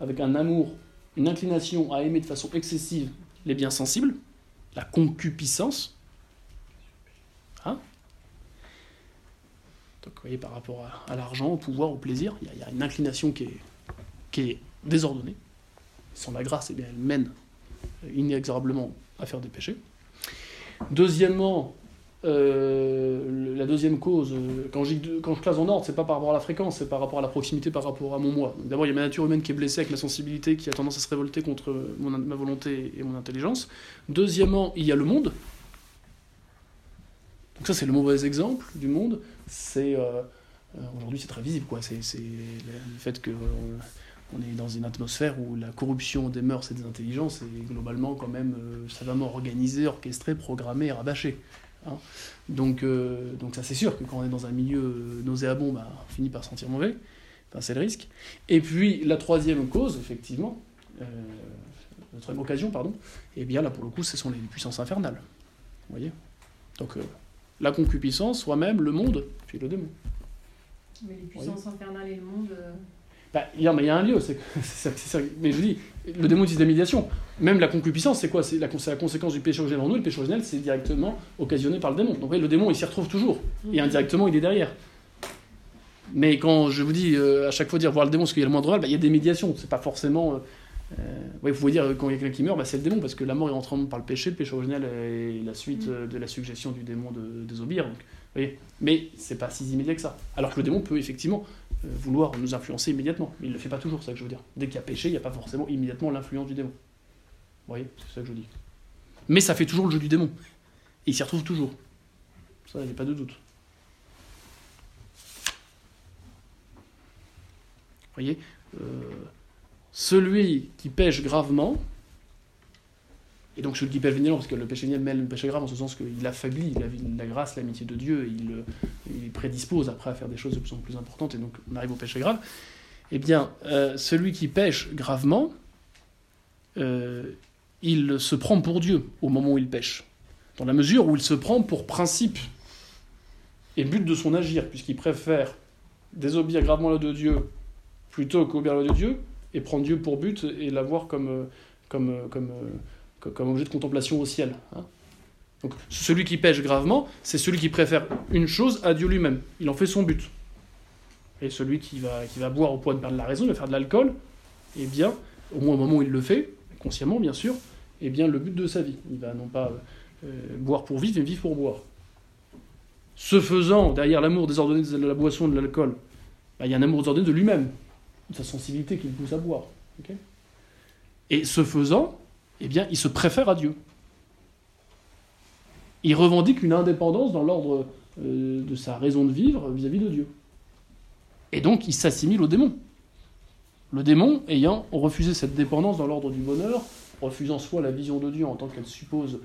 avec un amour, une inclination à aimer de façon excessive les biens sensibles, la concupiscence. Hein donc, vous voyez, par rapport à, l'argent, au pouvoir, au plaisir, il y, a une inclination qui est, qui est désordonnée. Sans la grâce, eh bien, elle mène inexorablement à faire des péchés. Deuxièmement, euh, la deuxième cause, euh, quand, quand, je classe en ordre, c'est pas par rapport à la fréquence, c'est par rapport à la proximité, par rapport à mon moi. D'abord, il y a ma nature humaine qui est blessée avec ma sensibilité, qui a tendance à se révolter contre ma volonté et mon intelligence. Deuxièmement, il y a le monde, donc ça, c'est le mauvais exemple du monde. C'est euh, euh, aujourd'hui, c'est très visible, quoi. C'est le fait que euh, on est dans une atmosphère où la corruption des mœurs et des intelligences est globalement quand même savamment organisée, orchestrée, programmée, rabâchée. Hein. donc, donc ça c'est sûr que quand on est dans un milieu nauséabond, bah, on finit par sentir mauvais. Enfin, c'est le risque. Et puis la troisième cause, effectivement, troisième occasion, pardon, et eh bien là pour le coup, ce sont les puissances infernales. Vous voyez? Donc la concupiscence, soi-même, le monde, puis le démon. Mais les puissances infernales et le monde. Euh, bah, il, y a, mais il y a un lieu, c'est, *laughs* mais je dis, le démon utilise des médiations. Même la concupiscence, c'est quoi? C'est la, la, conséquence du péché originel en nous, le péché originel, c'est directement occasionné par le démon. Donc le démon, il s'y retrouve toujours, et indirectement, il est derrière. Mais quand je vous dis à chaque fois dire voir le démon, parce qu'il y a le moindre mal, bah, il y a des médiations, c'est pas forcément. Euh, euh, vous pouvez dire quand il y a quelqu'un qui meurt, bah, c'est le démon, parce que la mort est entraînée par le péché, le péché originel est la suite mm. euh, de la suggestion du démon de désobéir. Donc, voyez Mais c'est pas si immédiat que ça. Alors que le démon peut effectivement euh, vouloir nous influencer immédiatement, mais il le fait pas toujours, c'est ça que je veux dire. Dès qu'il y a péché, il n'y a pas forcément immédiatement l'influence du démon. Vous voyez C'est ça que je dis. Mais ça fait toujours le jeu du démon. Et il s'y retrouve toujours. Ça, il n'y a pas de doute. voyez euh, Celui qui pêche gravement, et donc celui qui pêche véniellement, parce que le péché véniel mêle le péché grave en ce sens qu'il affaiblit la, la grâce, l'amitié de Dieu, et il, prédispose après à faire des choses de plus en plus importantes, et donc on arrive au péché grave. Eh bien, euh, celui qui pêche gravement, euh, il se prend pour Dieu au moment où il pêche, dans la mesure où il se prend pour principe et but de son agir, puisqu'il préfère désobéir gravement la de Dieu plutôt qu'obéir la de Dieu, et prendre Dieu pour but et l'avoir comme, comme, comme, comme, objet de contemplation au ciel. Hein. Donc celui qui pêche gravement, c'est celui qui préfère une chose à Dieu lui-même. Il en fait son but. Et celui qui va, qui va boire au point de perdre la raison, de faire de l'alcool, eh bien, au moins au moment où il le fait, consciemment bien sûr, eh bien le but de sa vie. Il va non pas euh, boire pour vivre, mais vivre pour boire. Ce faisant, derrière l'amour désordonné de la boisson, de l'alcool, bah, il y a un amour désordonné de lui-même, sa sensibilité qui le pousse à boire. et ce faisant, eh bien, il se préfère à Dieu. Il revendique une indépendance dans l'ordre euh, de sa raison de vivre vis-à-vis de Dieu. Et donc, il s'assimile au démon. Le démon, ayant refusé cette dépendance dans l'ordre du bonheur, refusant soit la vision de Dieu en tant qu'elle suppose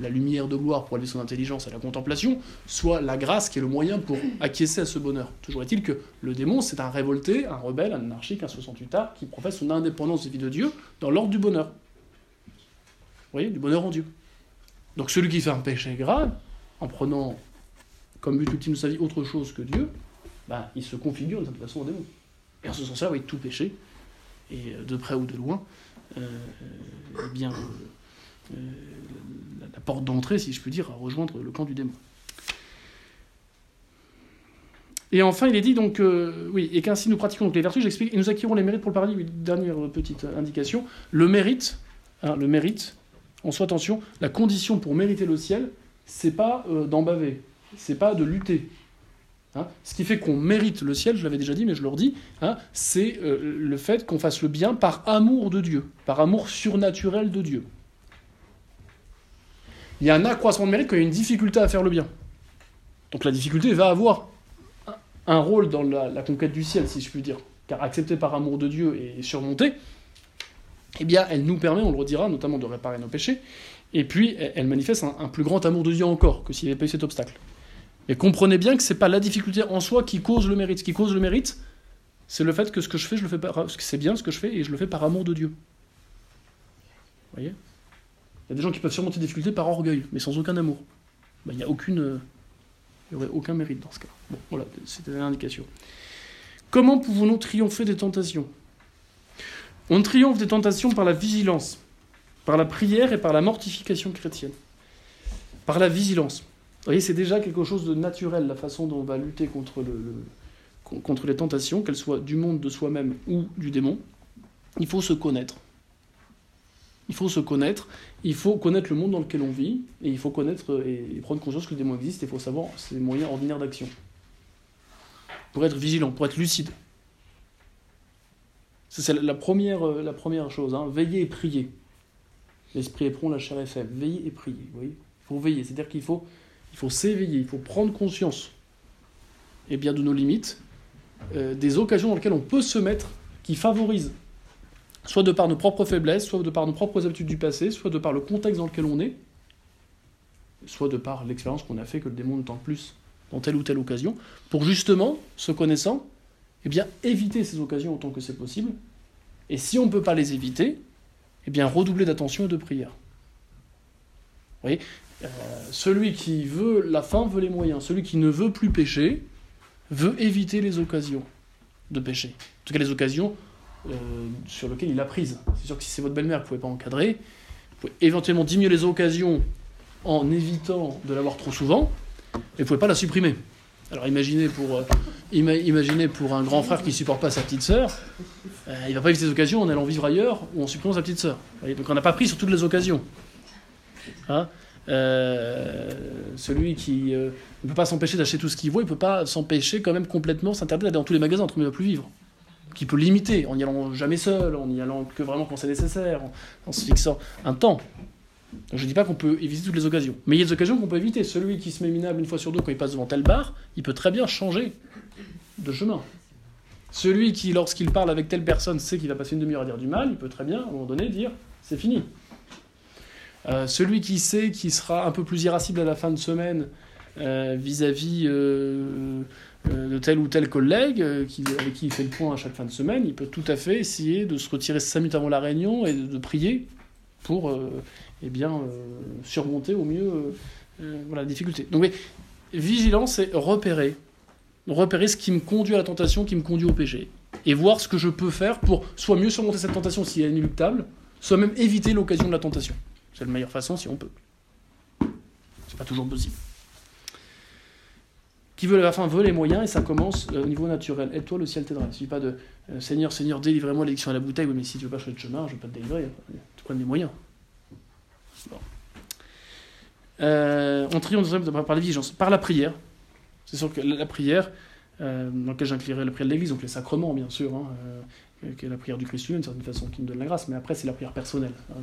la lumière de gloire pour aller son intelligence à la contemplation, soit la grâce qui est le moyen pour acquiescer à ce bonheur. Toujours est-il que le démon, c'est un révolté, un rebelle, un anarchique, un 68 art qui professe son indépendance vis-à-vis de Dieu dans l'ordre du bonheur. Vous voyez, du bonheur en Dieu. Donc celui qui fait un péché grave, en prenant comme but ultime de sa vie autre chose que Dieu, bah, il se configure d'une certaine façon au démon. Et en ce sens-là, oui, tout péché, et de près ou de loin, eh bien, la porte d'entrée, si je puis dire, à rejoindre le camp du démon. Et enfin, il est dit donc, oui, et qu'ainsi nous pratiquons les vertus, j'explique, et nous acquérons les mérites pour le paradis. Dernière petite indication, le mérite, hein, le mérite, en soit attention, la condition pour mériter le ciel, c'est pas d'en baver, c'est pas de lutter, Hein. Ce qui fait qu'on mérite le ciel, je l'avais déjà dit, mais je le redis, hein, c'est euh, le fait qu'on fasse le bien par amour de Dieu, par amour surnaturel de Dieu. Il y a un accroissement de mérite quand il y a une difficulté à faire le bien. Donc la difficulté va avoir un rôle dans la, conquête du ciel, si je puis dire. Car acceptée par amour de Dieu et surmontée, eh bien, elle nous permet, on le redira, notamment de réparer nos péchés, et puis elle manifeste un, plus grand amour de Dieu encore que s'il n'y avait pas eu cet obstacle. Et comprenez bien que ce n'est pas la difficulté en soi qui cause le mérite. Ce qui cause le mérite, c'est le fait que ce que je fais, je le fais par, c'est bien ce que je fais et je le fais par amour de Dieu. Vous voyez? Il y a des gens qui peuvent surmonter des difficultés par orgueil, mais sans aucun amour. Ben, il n'y a aucune, il aurait aucun mérite dans ce cas. Bon, voilà, c'était l'indication. Comment pouvons-nous triompher des tentations? On triomphe des tentations par la vigilance, par la prière et par la mortification chrétienne. Par la vigilance. Vous voyez, c'est déjà quelque chose de naturel, la façon dont on va lutter contre, le, contre les tentations, qu'elles soient du monde de soi-même ou du démon. Il faut se connaître. Il faut se connaître, il faut connaître le monde dans lequel on vit, et il faut connaître et prendre conscience que le démon existe, et il faut savoir ses moyens ordinaires d'action. Pour être vigilant, pour être lucide. C'est la première, la première chose. Hein. Veiller et prier. L'esprit est prompt, la chair est faible. Veiller et prier. Vous voyez Il faut veiller. C'est-à-dire qu'il faut il faut s'éveiller, il faut prendre conscience eh bien, de nos limites, euh, des occasions dans lesquelles on peut se mettre qui favorisent, soit de par nos propres faiblesses, soit de par nos propres habitudes du passé, soit de par le contexte dans lequel on est, soit de par l'expérience qu'on a fait que le démon ne tente plus dans telle ou telle occasion, pour justement, se connaissant, eh bien, éviter ces occasions autant que c'est possible, et si on ne peut pas les éviter, eh bien, redoubler d'attention et de prière. Vous voyez euh, celui qui veut la fin veut les moyens. Celui qui ne veut plus pécher veut éviter les occasions de pécher. En tout cas, les occasions sur lesquelles il a prise. C'est sûr que si c'est votre belle-mère, vous ne pouvez pas encadrer. Vous pouvez éventuellement diminuer les occasions en évitant de l'avoir trop souvent, mais vous ne pouvez pas la supprimer. Alors imaginez pour, euh, imaginez pour un grand frère qui supporte pas sa petite sœur, il ne va pas éviter les occasions en allant vivre ailleurs ou en supprimant sa petite sœur. Donc on n'a pas pris sur toutes les occasions. Hein euh, celui qui euh, ne peut pas s'empêcher d'acheter tout ce qu'il voit, il peut pas s'empêcher quand même complètement, s'interdire d'aller dans tous les magasins, entre ne va plus vivre. Qui peut limiter, en n'y allant jamais seul, en n'y allant que vraiment quand c'est nécessaire, en, se fixant un temps. Je ne dis pas qu'on peut éviter toutes les occasions. Mais il y a des occasions qu'on peut éviter. Celui qui se met minable une fois sur deux quand il passe devant tel bar, il peut très bien changer de chemin. Celui qui, lorsqu'il parle avec telle personne, sait qu'il va passer une demi-heure à dire du mal, il peut très bien, à un moment donné, dire c'est fini. Euh, celui qui sait qu'il sera un peu plus irascible à la fin de semaine euh, vis-à-vis euh, de tel ou tel collègue avec qui il fait le point à chaque fin de semaine, il peut tout à fait essayer de se retirer 5 minutes avant la réunion et de, prier pour eh bien, surmonter au mieux voilà, la difficulté. Donc, vigilance, c'est repérer. Repérer ce qui me conduit à la tentation, qui me conduit au péché. Et voir ce que je peux faire pour soit mieux surmonter cette tentation si elle est inéluctable, soit même éviter l'occasion de la tentation. C'est la meilleure façon si on peut. C'est pas toujours possible. Qui veut la fin veut les moyens et ça commence euh, au niveau naturel. Aide-toi, le ciel t'aidera. Il ne suffit pas de euh, Seigneur, Seigneur, délivrez-moi l'élection à la bouteille. Oui, mais si tu veux pas choisir de chemin, je ne vais pas te délivrer. Tu prends des moyens. Bon. Euh, on triomphe par la vigilance, par la prière. C'est sûr que la, prière, dans laquelle j'inclurai la prière de l'Église, donc les sacrements, bien sûr, hein, qui est la prière du Christ lui d'une certaine façon, qui nous donne la grâce, mais après c'est la prière personnelle. Hein,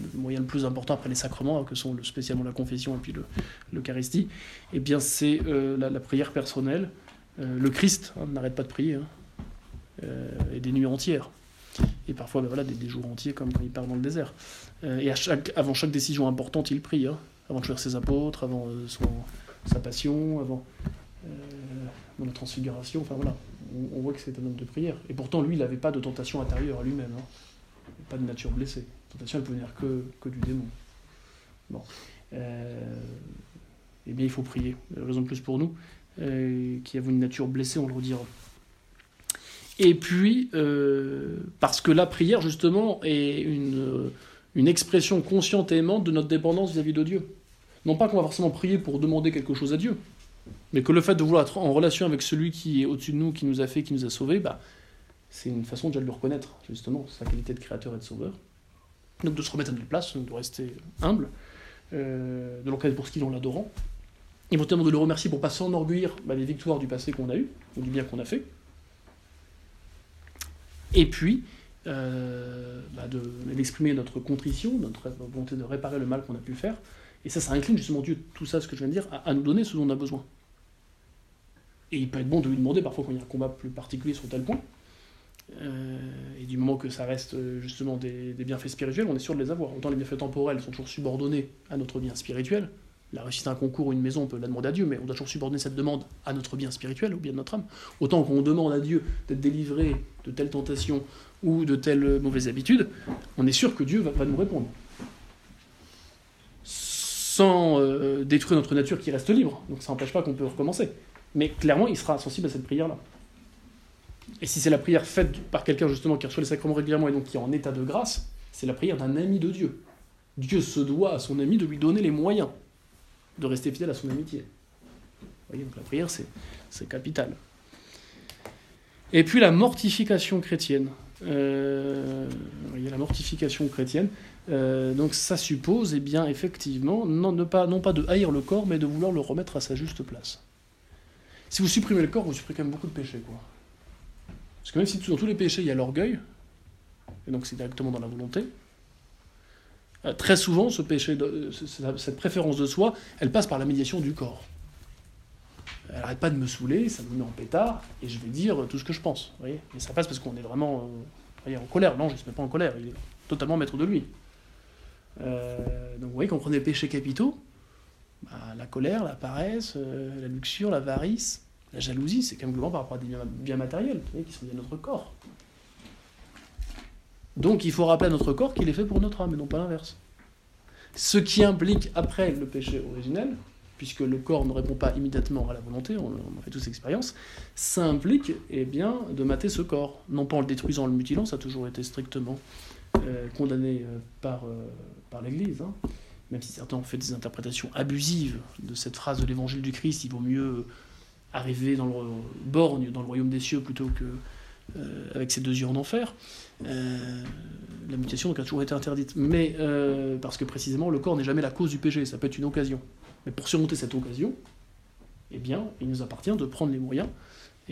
le, moyen le plus important après les sacrements, que sont spécialement la confession et puis l'Eucharistie, eh bien c'est euh, la, prière personnelle. Euh, le Christ hein, n'arrête pas de prier, hein, euh, et des nuits entières. Et parfois ben voilà, des, jours entiers comme quand il part dans le désert. et à chaque, avant chaque décision importante, il prie, avant de choisir ses apôtres, avant son, sa passion, avant la transfiguration, enfin voilà on, voit que c'est un homme de prière. Et pourtant, lui, il n'avait pas de tentation intérieure à lui-même. Hein. Pas de nature blessée. La tentation, elle peut venir que, que du démon. Bon. Euh, eh bien, il faut prier. Raison de plus pour nous, euh, qui avons une nature blessée, on le redira. Et puis, euh, parce que la prière, justement, est une, une expression consciente et aimante de notre dépendance vis-à-vis de Dieu. Non pas qu'on va forcément prier pour demander quelque chose à Dieu, mais que le fait de vouloir être en relation avec celui qui est au-dessus de nous, qui nous a fait, qui nous a sauvés, bah, c'est une façon déjà de le reconnaître, justement, sa qualité de créateur et de sauveur. Donc de se remettre à notre place, de rester humble, euh, de le reconnaître pour ce qu'il est en l'adorant, notamment de le remercier pour ne pas s'enorgueillir bah, des victoires du passé qu'on a eues, ou du bien qu'on a fait. Et puis, euh, bah, d'exprimer notre contrition, notre volonté de réparer le mal qu'on a pu faire. Et ça, ça incline justement Dieu, tout ça, ce que je viens de dire, à nous donner ce dont on a besoin. Et il peut être bon de lui demander parfois quand il y a un combat plus particulier sur tel point. Euh, et du moment que ça reste euh, justement des, bienfaits spirituels, on est sûr de les avoir. Autant les bienfaits temporels sont toujours subordonnés à notre bien spirituel. La réussite d'un concours ou une maison, on peut la demander à Dieu, mais on doit toujours subordonner cette demande à notre bien spirituel, au bien de notre âme. Autant qu'on demande à Dieu d'être délivré de telle tentation ou de telle mauvaise habitude, on est sûr que Dieu va, nous répondre. Sans euh, détruire notre nature qui reste libre. Donc ça n'empêche pas qu'on peut recommencer. Mais clairement, il sera sensible à cette prière-là. Et si c'est la prière faite par quelqu'un justement qui reçoit les sacrements régulièrement et donc qui est en état de grâce, c'est la prière d'un ami de Dieu. Dieu se doit à son ami de lui donner les moyens de rester fidèle à son amitié. Vous voyez, donc la prière, c'est capital. Et puis la mortification chrétienne. Il y a la mortification chrétienne. Euh, donc ça suppose, eh bien, effectivement, non pas de haïr le corps, mais de vouloir le remettre à sa juste place. Si vous supprimez le corps, vous supprimez quand même beaucoup de péchés. Quoi. Parce que même si dans tous les péchés, il y a l'orgueil, et donc c'est directement dans la volonté, euh, très souvent, ce péché, cette préférence de soi, elle passe par la médiation du corps. Elle n'arrête pas de me saouler, ça me met en pétard, et je vais dire tout ce que je pense. Voyez Mais ça passe parce qu'on est vraiment euh, en colère. Non, je ne se met pas en colère, il est totalement maître de lui. Euh, donc vous voyez, quand on prend des péchés capitaux, bah, la colère, la paresse, euh, la luxure, l'avarice, la jalousie, c'est quand même globalement par rapport à des biens, matériels qui sont liés notre corps. Donc il faut rappeler à notre corps qu'il est fait pour notre âme et non pas l'inverse. Ce qui implique après le péché originel, puisque le corps ne répond pas immédiatement à la volonté, on, en fait tous expérience, ça implique eh bien, de mater ce corps. Non pas en le détruisant, en le mutilant, ça a toujours été strictement euh, condamné euh, par, par l'Église. Hein même si certains ont fait des interprétations abusives de cette phrase de l'évangile du Christ, il vaut mieux arriver dans le borgne dans le royaume des cieux plutôt que euh, avec ses deux yeux en enfer. Euh, la mutation donc, a toujours été interdite, mais euh, parce que précisément le corps n'est jamais la cause du péché, ça peut être une occasion. Mais pour surmonter cette occasion, eh bien, il nous appartient de prendre les moyens,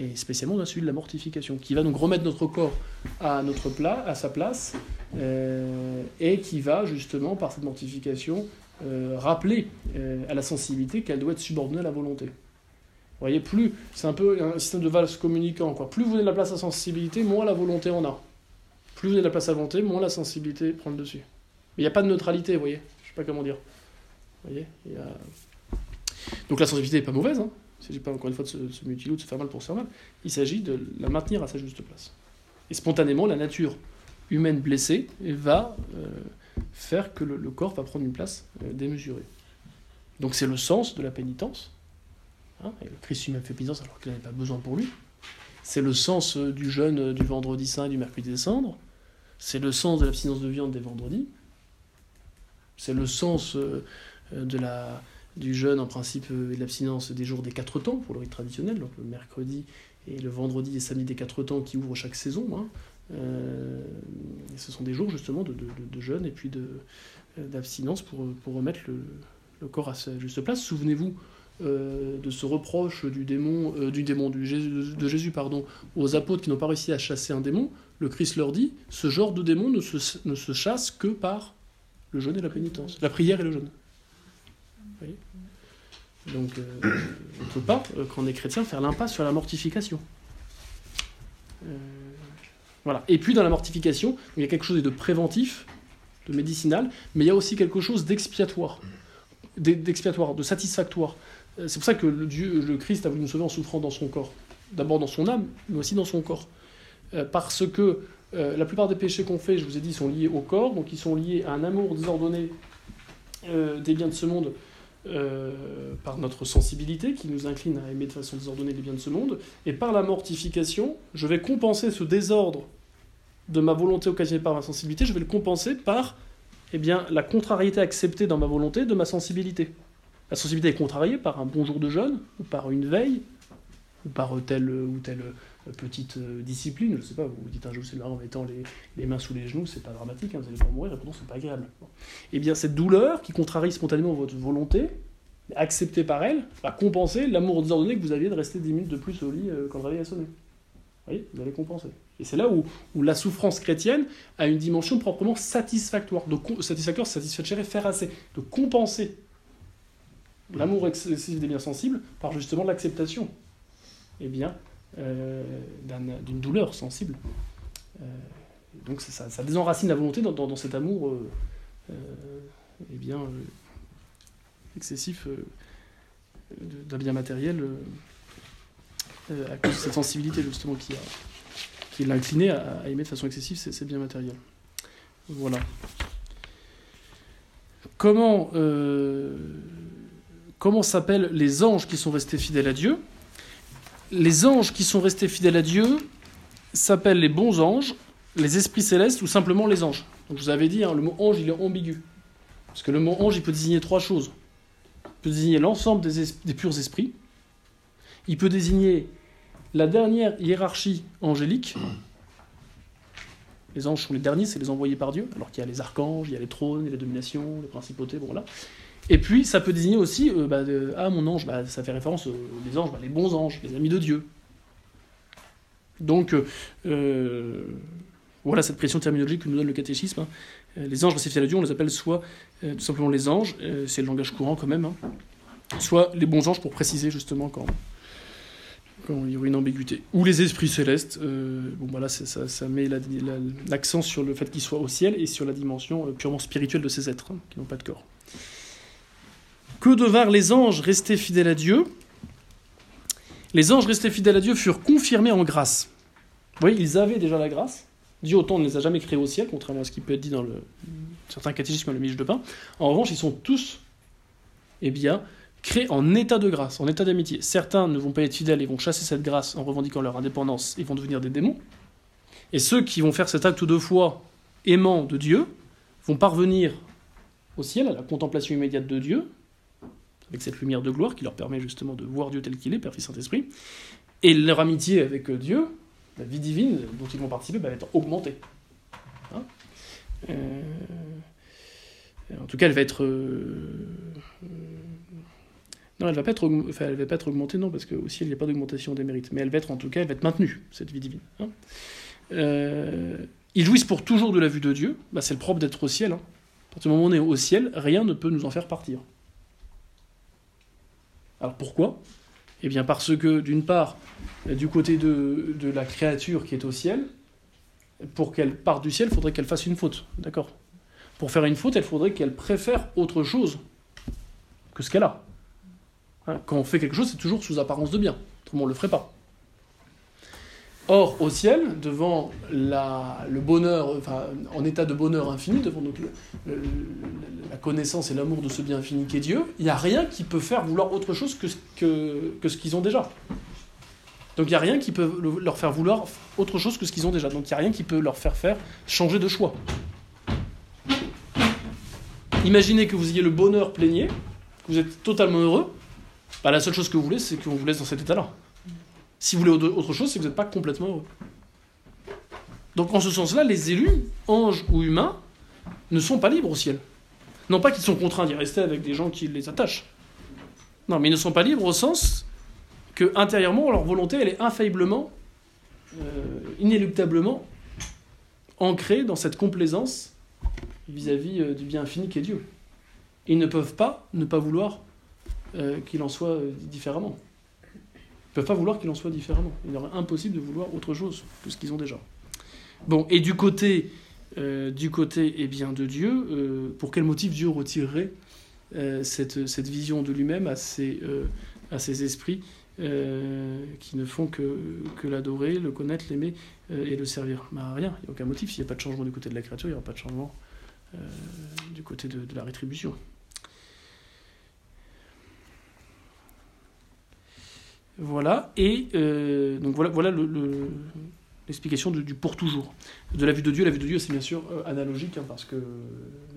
et spécialement dans celui de la mortification, qui va donc remettre notre corps à notre plat, à sa place, euh, et qui va justement, par cette mortification, euh, rappeler euh, à la sensibilité qu'elle doit être subordonnée à la volonté. Vous voyez, plus, c'est un peu un système de valse communicant. Quoi. Plus vous donnez de la place à la sensibilité, moins la volonté en a. Plus vous donnez de la place à la volonté, moins la sensibilité prend le dessus. Mais il n'y a pas de neutralité, vous voyez. Je sais pas comment dire. Vous voyez. Donc la sensibilité n'est pas mauvaise. Hein. Il ne s'agit pas encore une fois de se, mutiler ou de se faire mal pour se faire mal. Il s'agit de la maintenir à sa juste place. Et spontanément, la nature humaine blessée va euh, faire que le, corps va prendre une place euh, démesurée. Donc c'est le sens de la pénitence. Hein, le Christ lui-même fait pénitence alors qu'il n'avait pas besoin pour lui. C'est le sens euh, du jeûne du vendredi saint et du mercredi des cendres. C'est le sens de l'abstinence de viande des vendredis. C'est le sens de la, du jeûne en principe et de l'abstinence des jours des quatre temps pour le rite traditionnel, donc le mercredi et le vendredi et samedi des quatre temps qui ouvrent chaque saison. Hein. Euh, ce sont des jours justement de, de, de jeûne et puis d'abstinence pour, pour remettre le, le, corps à sa juste place. Souvenez-vous euh, de ce reproche du démon, euh, du démon du Jésus, de Jésus pardon, aux apôtres qui n'ont pas réussi à chasser un démon. Le Christ leur dit ce genre de démon ne se, ne se chasse que par le jeûne et la pénitence, la prière et le jeûne. Voyez donc, euh, on ne peut pas, euh, quand on est chrétien, faire l'impasse sur la mortification. Euh, voilà. Et puis, dans la mortification, il y a quelque chose de préventif, de médicinal, mais il y a aussi quelque chose d'expiatoire, d'expiatoire, de satisfactoire. C'est pour ça que le, Dieu, le Christ a voulu nous sauver en souffrant dans son corps. D'abord dans son âme, mais aussi dans son corps. parce que la plupart des péchés qu'on fait, je vous ai dit, sont liés au corps, donc ils sont liés à un amour désordonné des biens de ce monde euh, par notre sensibilité qui nous incline à aimer de façon désordonnée les biens de ce monde, et par la mortification, je vais compenser ce désordre de ma volonté occasionnée par ma sensibilité, je vais le compenser par eh bien, la contrariété acceptée dans ma volonté de ma sensibilité. La sensibilité est contrariée par un bon jour de jeûne, ou par une veille, par telle ou telle petite discipline, je sais pas, vous dites un jour c'est le en mettant les, les, mains sous les genoux, c'est pas dramatique, hein, vous allez pas mourir, et pourtant c'est pas agréable. Bon. Et bien cette douleur qui contrarie spontanément votre volonté, acceptée par elle, va compenser l'amour désordonné que vous aviez de rester 10 minutes de plus au lit euh, quand le réveil a sonné. Vous voyez, vous allez compenser. Et c'est là où, où, la souffrance chrétienne a une dimension proprement satisfactoire. De satisfactoire, satisfaire, faire assez. De compenser l'amour excessif des biens sensibles par justement l'acceptation. Eh bien, euh, d'une douleur sensible. Euh, donc ça, désenracine la volonté dans, cet amour euh, eh bien, excessif d'un bien matériel à cause de cette sensibilité justement qui, qui l'a incliné à, aimer de façon excessive ces, biens matériels. Voilà. Comment s'appellent les anges qui sont restés fidèles à Dieu? Les anges qui sont restés fidèles à Dieu s'appellent les bons anges, les esprits célestes ou simplement les anges. Donc je vous avais dit, hein, le mot ange, il est ambigu. Parce que le mot ange, il peut désigner trois choses. Il peut désigner l'ensemble des, purs esprits. Il peut désigner la dernière hiérarchie angélique. Les anges sont les derniers, c'est les envoyés par Dieu, alors qu'il y a les archanges, il y a les trônes, il y a les dominations, les principautés, bon là. Et puis, ça peut désigner aussi, euh, bah, ah, mon ange, bah, ça fait référence aux les anges, bah, les bons anges, les amis de Dieu. Donc, euh, voilà cette pression terminologique que nous donne le catéchisme. Hein. Les anges fidèles à Dieu, on les appelle soit euh, tout simplement les anges, euh, c'est le langage courant quand même, hein, soit les bons anges pour préciser justement quand, il y aurait une ambiguïté. Ou les esprits célestes, bon, voilà, ça, ça, met l'accent la, la, sur le fait qu'ils soient au ciel et sur la dimension purement spirituelle de ces êtres, hein, qui n'ont pas de corps. Que devinrent les anges restés fidèles à Dieu? Les anges restés fidèles à Dieu furent confirmés en grâce. Vous voyez, ils avaient déjà la grâce. Dieu autant ne les a jamais créés au ciel, contrairement à ce qui peut être dit dans certains catéchismes comme le Miche de Pain. En revanche, ils sont tous, eh bien, créés en état de grâce, en état d'amitié. Certains ne vont pas être fidèles et vont chasser cette grâce en revendiquant leur indépendance et vont devenir des démons. Et ceux qui vont faire cet acte de foi aimant de Dieu vont parvenir au ciel, à la contemplation immédiate de Dieu, avec cette lumière de gloire qui leur permet justement de voir Dieu tel qu'il est, Père, Fils, Saint-Esprit. Et leur amitié avec Dieu, la vie divine dont ils vont participer, va être augmentée. Hein euh... En tout cas, elle va être. Euh... Non, elle va pas être, enfin, elle va pas être augmentée, non, parce qu'au ciel, il n'y a pas d'augmentation des mérites. Mais elle va être, en tout cas, elle va être maintenue, cette vie divine. Hein euh... Ils jouissent pour toujours de la vue de Dieu. Bah, c'est le propre d'être au ciel. Hein. À partir du moment où on est au ciel, rien ne peut nous en faire partir. Alors pourquoi? Eh bien parce que, d'une part, du côté de, la créature qui est au ciel, pour qu'elle parte du ciel, il faudrait qu'elle fasse une faute. D'accord? Pour faire une faute, il faudrait qu'elle préfère autre chose que ce qu'elle a. Hein, quand on fait quelque chose, c'est toujours sous apparence de bien. Autrement, on ne le ferait pas. Or, au ciel, devant le bonheur, en état de bonheur infini, devant donc la connaissance et l'amour de ce bien infini qu'est Dieu, il n'y a rien qui peut faire vouloir autre chose que, ce qu'ils ont déjà. Donc il n'y a rien qui peut leur faire vouloir autre chose que ce qu'ils ont déjà. Donc il n'y a rien qui peut leur faire faire changer de choix. Imaginez que vous ayez le bonheur plénier, que vous êtes totalement heureux, bah, la seule chose que vous voulez, c'est qu'on vous laisse dans cet état-là. Si vous voulez autre chose, c'est que vous n'êtes pas complètement heureux. Donc en ce sens-là, les élus, anges ou humains, ne sont pas libres au ciel. Non pas qu'ils sont contraints d'y rester avec des gens qui les attachent. Non, mais ils ne sont pas libres au sens que intérieurement, leur volonté, elle est infailliblement, euh, inéluctablement ancrée dans cette complaisance vis-à-vis euh, du bien infini qu'est Dieu. Ils ne peuvent pas ne pas vouloir euh, qu'il en soit différemment. Ils ne peuvent pas vouloir qu'il en soit différemment. Il est impossible de vouloir autre chose que ce qu'ils ont déjà. Bon, et du côté, euh, du côté eh bien, de Dieu, euh, pour quel motif Dieu retirerait euh, cette, cette, vision de lui-même à ses, à esprits qui ne font que, que l'adorer, le connaître, l'aimer et le servir? Bah, Rien, il n'y a aucun motif. S'il n'y a pas de changement du côté de la créature, il n'y aura pas de changement du côté de la rétribution. Voilà, et euh, donc voilà, voilà l'explication le, du pour toujours. De la vue de Dieu, la vue de Dieu c'est bien sûr euh, analogique, hein, parce que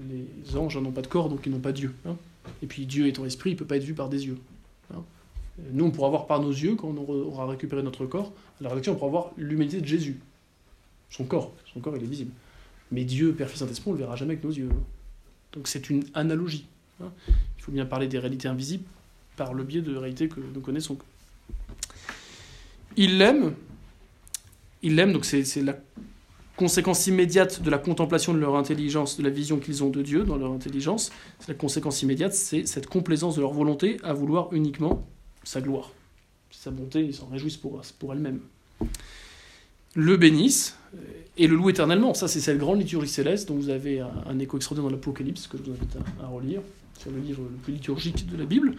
les anges n'ont pas de corps, donc ils n'ont pas Dieu. Hein. Et puis Dieu étant esprit, il peut pas être vu par des yeux. Hein. Nous, on pourra voir par nos yeux, quand on aura récupéré notre corps, à la rédaction, on pourra voir l'humanité de Jésus. Son corps, son corps, il est visible. Mais Dieu, Père, Fils, Saint-Esprit, on ne le verra jamais avec nos yeux. Donc c'est une analogie. Il faut bien parler des réalités invisibles par le biais de réalités que nous connaissons. Il l'aime. Il l'aime, donc c'est la conséquence immédiate de la contemplation de leur intelligence, de la vision qu'ils ont de Dieu dans leur intelligence. La conséquence immédiate, c'est cette complaisance de leur volonté à vouloir uniquement sa gloire. Sa bonté, ils s'en réjouissent pour, pour elle-même. Le bénissent et le louent éternellement. Ça, c'est cette grande liturgie céleste dont vous avez un, écho extraordinaire dans l'Apocalypse, que je vous invite à, à relire. C'est le livre le plus liturgique de la Bible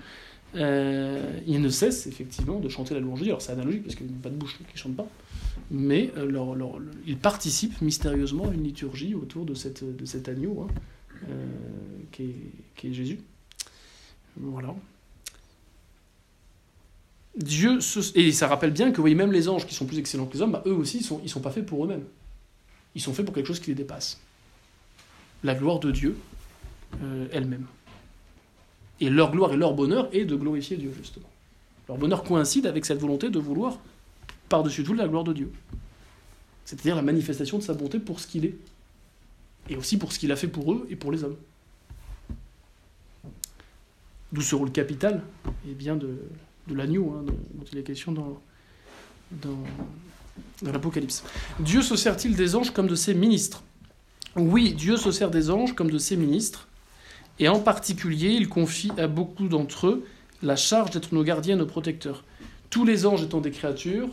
euh, ils ne cessent effectivement de chanter la louange. Alors c'est analogique parce qu'ils n'ont pas de bouche, donc ils ne chantent pas. Mais euh, ils participent mystérieusement à une liturgie autour de, cet agneau hein, euh, qui, est, Jésus. Voilà. Dieu. Et ça rappelle bien que même les anges qui sont plus excellents que les hommes, bah, eux aussi, ils ne sont, pas faits pour eux-mêmes. Ils sont faits pour quelque chose qui les dépasse. La gloire de Dieu elle-même. Et leur gloire et leur bonheur est de glorifier Dieu, justement. Leur bonheur coïncide avec cette volonté de vouloir, par-dessus tout, la gloire de Dieu. C'est-à-dire la manifestation de sa bonté pour ce qu'il est. Et aussi pour ce qu'il a fait pour eux et pour les hommes. D'où ce rôle capital bien de, l'agneau, hein, dont il est question dans l'Apocalypse. Dieu se sert-il des anges comme de ses ministres? Oui, Dieu se sert des anges comme de ses ministres et en particulier, il confie à beaucoup d'entre eux la charge d'être nos gardiens, nos protecteurs. Tous les anges étant des créatures,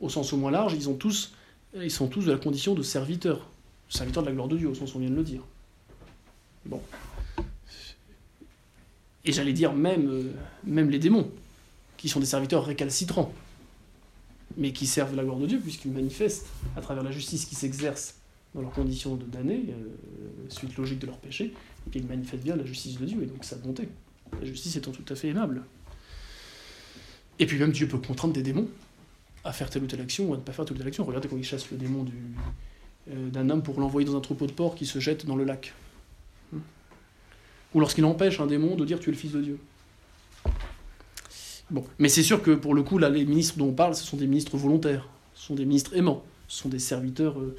au sens au moins large, ils, ont tous, ils sont tous de la condition de serviteurs. Serviteurs de la gloire de Dieu, au sens où on vient de le dire. Bon. Et j'allais dire même, euh, même les démons, qui sont des serviteurs récalcitrants, mais qui servent la gloire de Dieu, puisqu'ils manifestent, à travers la justice qui s'exerce dans leurs conditions de damnés, euh, suite logique de leur péché, et puis il manifeste bien la justice de Dieu, et donc sa bonté. La justice étant tout à fait aimable. Et puis même Dieu peut contraindre des démons à faire telle ou telle action ou à ne pas faire telle ou telle action. Regardez quand il chasse le démon euh, d'un homme pour l'envoyer dans un troupeau de porcs qui se jette dans le lac. Ou lorsqu'il empêche un démon de dire tu es le fils de Dieu. Bon, mais c'est sûr que pour le coup, là, les ministres dont on parle, ce sont des ministres volontaires, ce sont des ministres aimants, ce sont des serviteurs euh,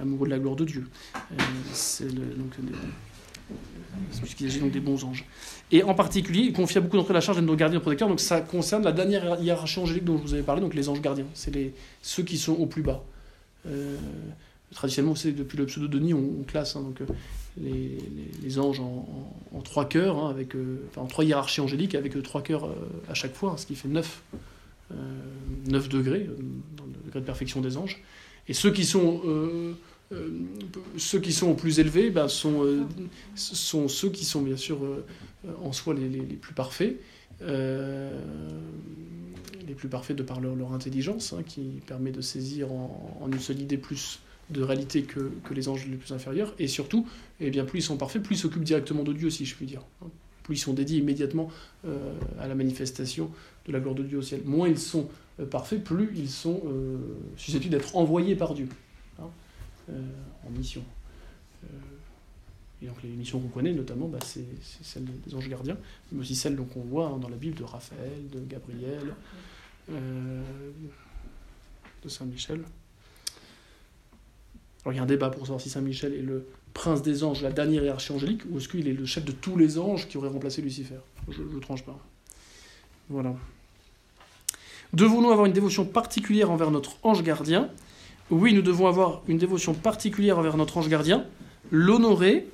amoureux de la gloire de Dieu. Euh, c'est donc puisqu'il s'agit donc des bons anges. Et en particulier, il confie à beaucoup d'entre eux la charge d'être nos gardiens protecteurs. Donc ça concerne la dernière hiérarchie angélique dont je vous avais parlé, donc les anges gardiens. C'est ceux qui sont au plus bas. Euh, traditionnellement, c'est depuis le pseudo-Denis, on, classe hein, donc, euh, les, anges en, en, trois cœurs, hein, avec, enfin, en trois hiérarchies angéliques, avec trois cœurs à chaque fois, hein, ce qui fait neuf, neuf degrés dans le degré de perfection des anges. Et ceux qui sont euh, ceux qui sont plus élevés ben, sont, euh, sont ceux qui sont bien sûr euh, en soi les, les, plus parfaits, les plus parfaits de par leur, leur intelligence, hein, qui permet de saisir en, une seule idée plus de réalité que, que, les anges les plus inférieurs, et surtout, eh bien, plus ils sont parfaits, plus ils s'occupent directement de Dieu, si je puis dire. Plus ils sont dédiés immédiatement à la manifestation de la gloire de Dieu au ciel. Moins ils sont parfaits, plus ils sont susceptibles d'être envoyés par Dieu. Euh, en mission. Euh, et donc les missions qu'on connaît, notamment, bah, c'est celle des anges gardiens, mais aussi celles qu'on voit hein, dans la Bible de Raphaël, de Gabriel, euh, de Saint Michel. Alors il y a un débat pour savoir si Saint Michel est le prince des anges, la dernière hiérarchie angélique, ou est-ce qu'il est le chef de tous les anges qui aurait remplacé Lucifer Je ne tranche pas. Voilà. Devons-nous avoir une dévotion particulière envers notre ange gardien? Oui, nous devons avoir une dévotion particulière envers notre ange gardien, l'honorer,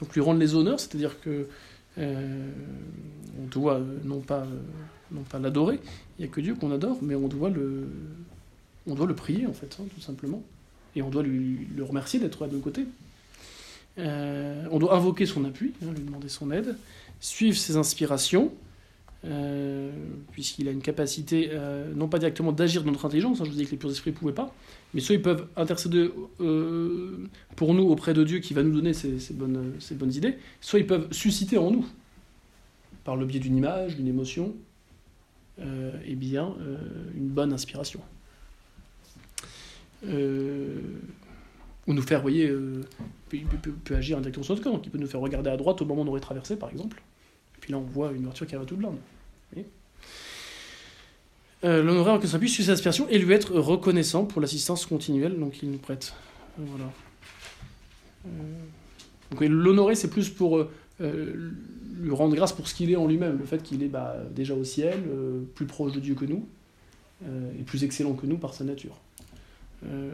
donc lui rendre les honneurs, c'est-à-dire que euh, doit euh, non pas, euh, non pas l'adorer, il n'y a que Dieu qu'on adore, mais on doit le, on doit le prier en fait, hein, tout simplement, et on doit lui, le remercier d'être à nos côtés. on doit invoquer son appui, hein, lui demander son aide, suivre ses inspirations, euh, puisqu'il a une capacité, euh, non pas directement d'agir dans notre intelligence, hein, je vous dis que les purs esprits ne pouvaient pas, mais soit ils peuvent intercéder euh, pour nous auprès de Dieu qui va nous donner ces, bonnes, idées, soit ils peuvent susciter en nous, par le biais d'une image, d'une émotion, eh bien, une bonne inspiration. ou nous faire, vous voyez, peut, peut, agir indirectement sur notre corps, qui peut nous faire regarder à droite au moment où on aurait traversé, par exemple. Et puis là, on voit une voiture qui arrive à toute blinde. Euh, L'honorer en que ça puisse suivre sa aspiration et lui être reconnaissant pour l'assistance continuelle donc il nous prête. Voilà. Euh, l'honorer, c'est plus pour euh, lui rendre grâce pour ce qu'il est en lui-même, le fait qu'il est bah, déjà au ciel, plus proche de Dieu que nous, et plus excellent que nous par sa nature.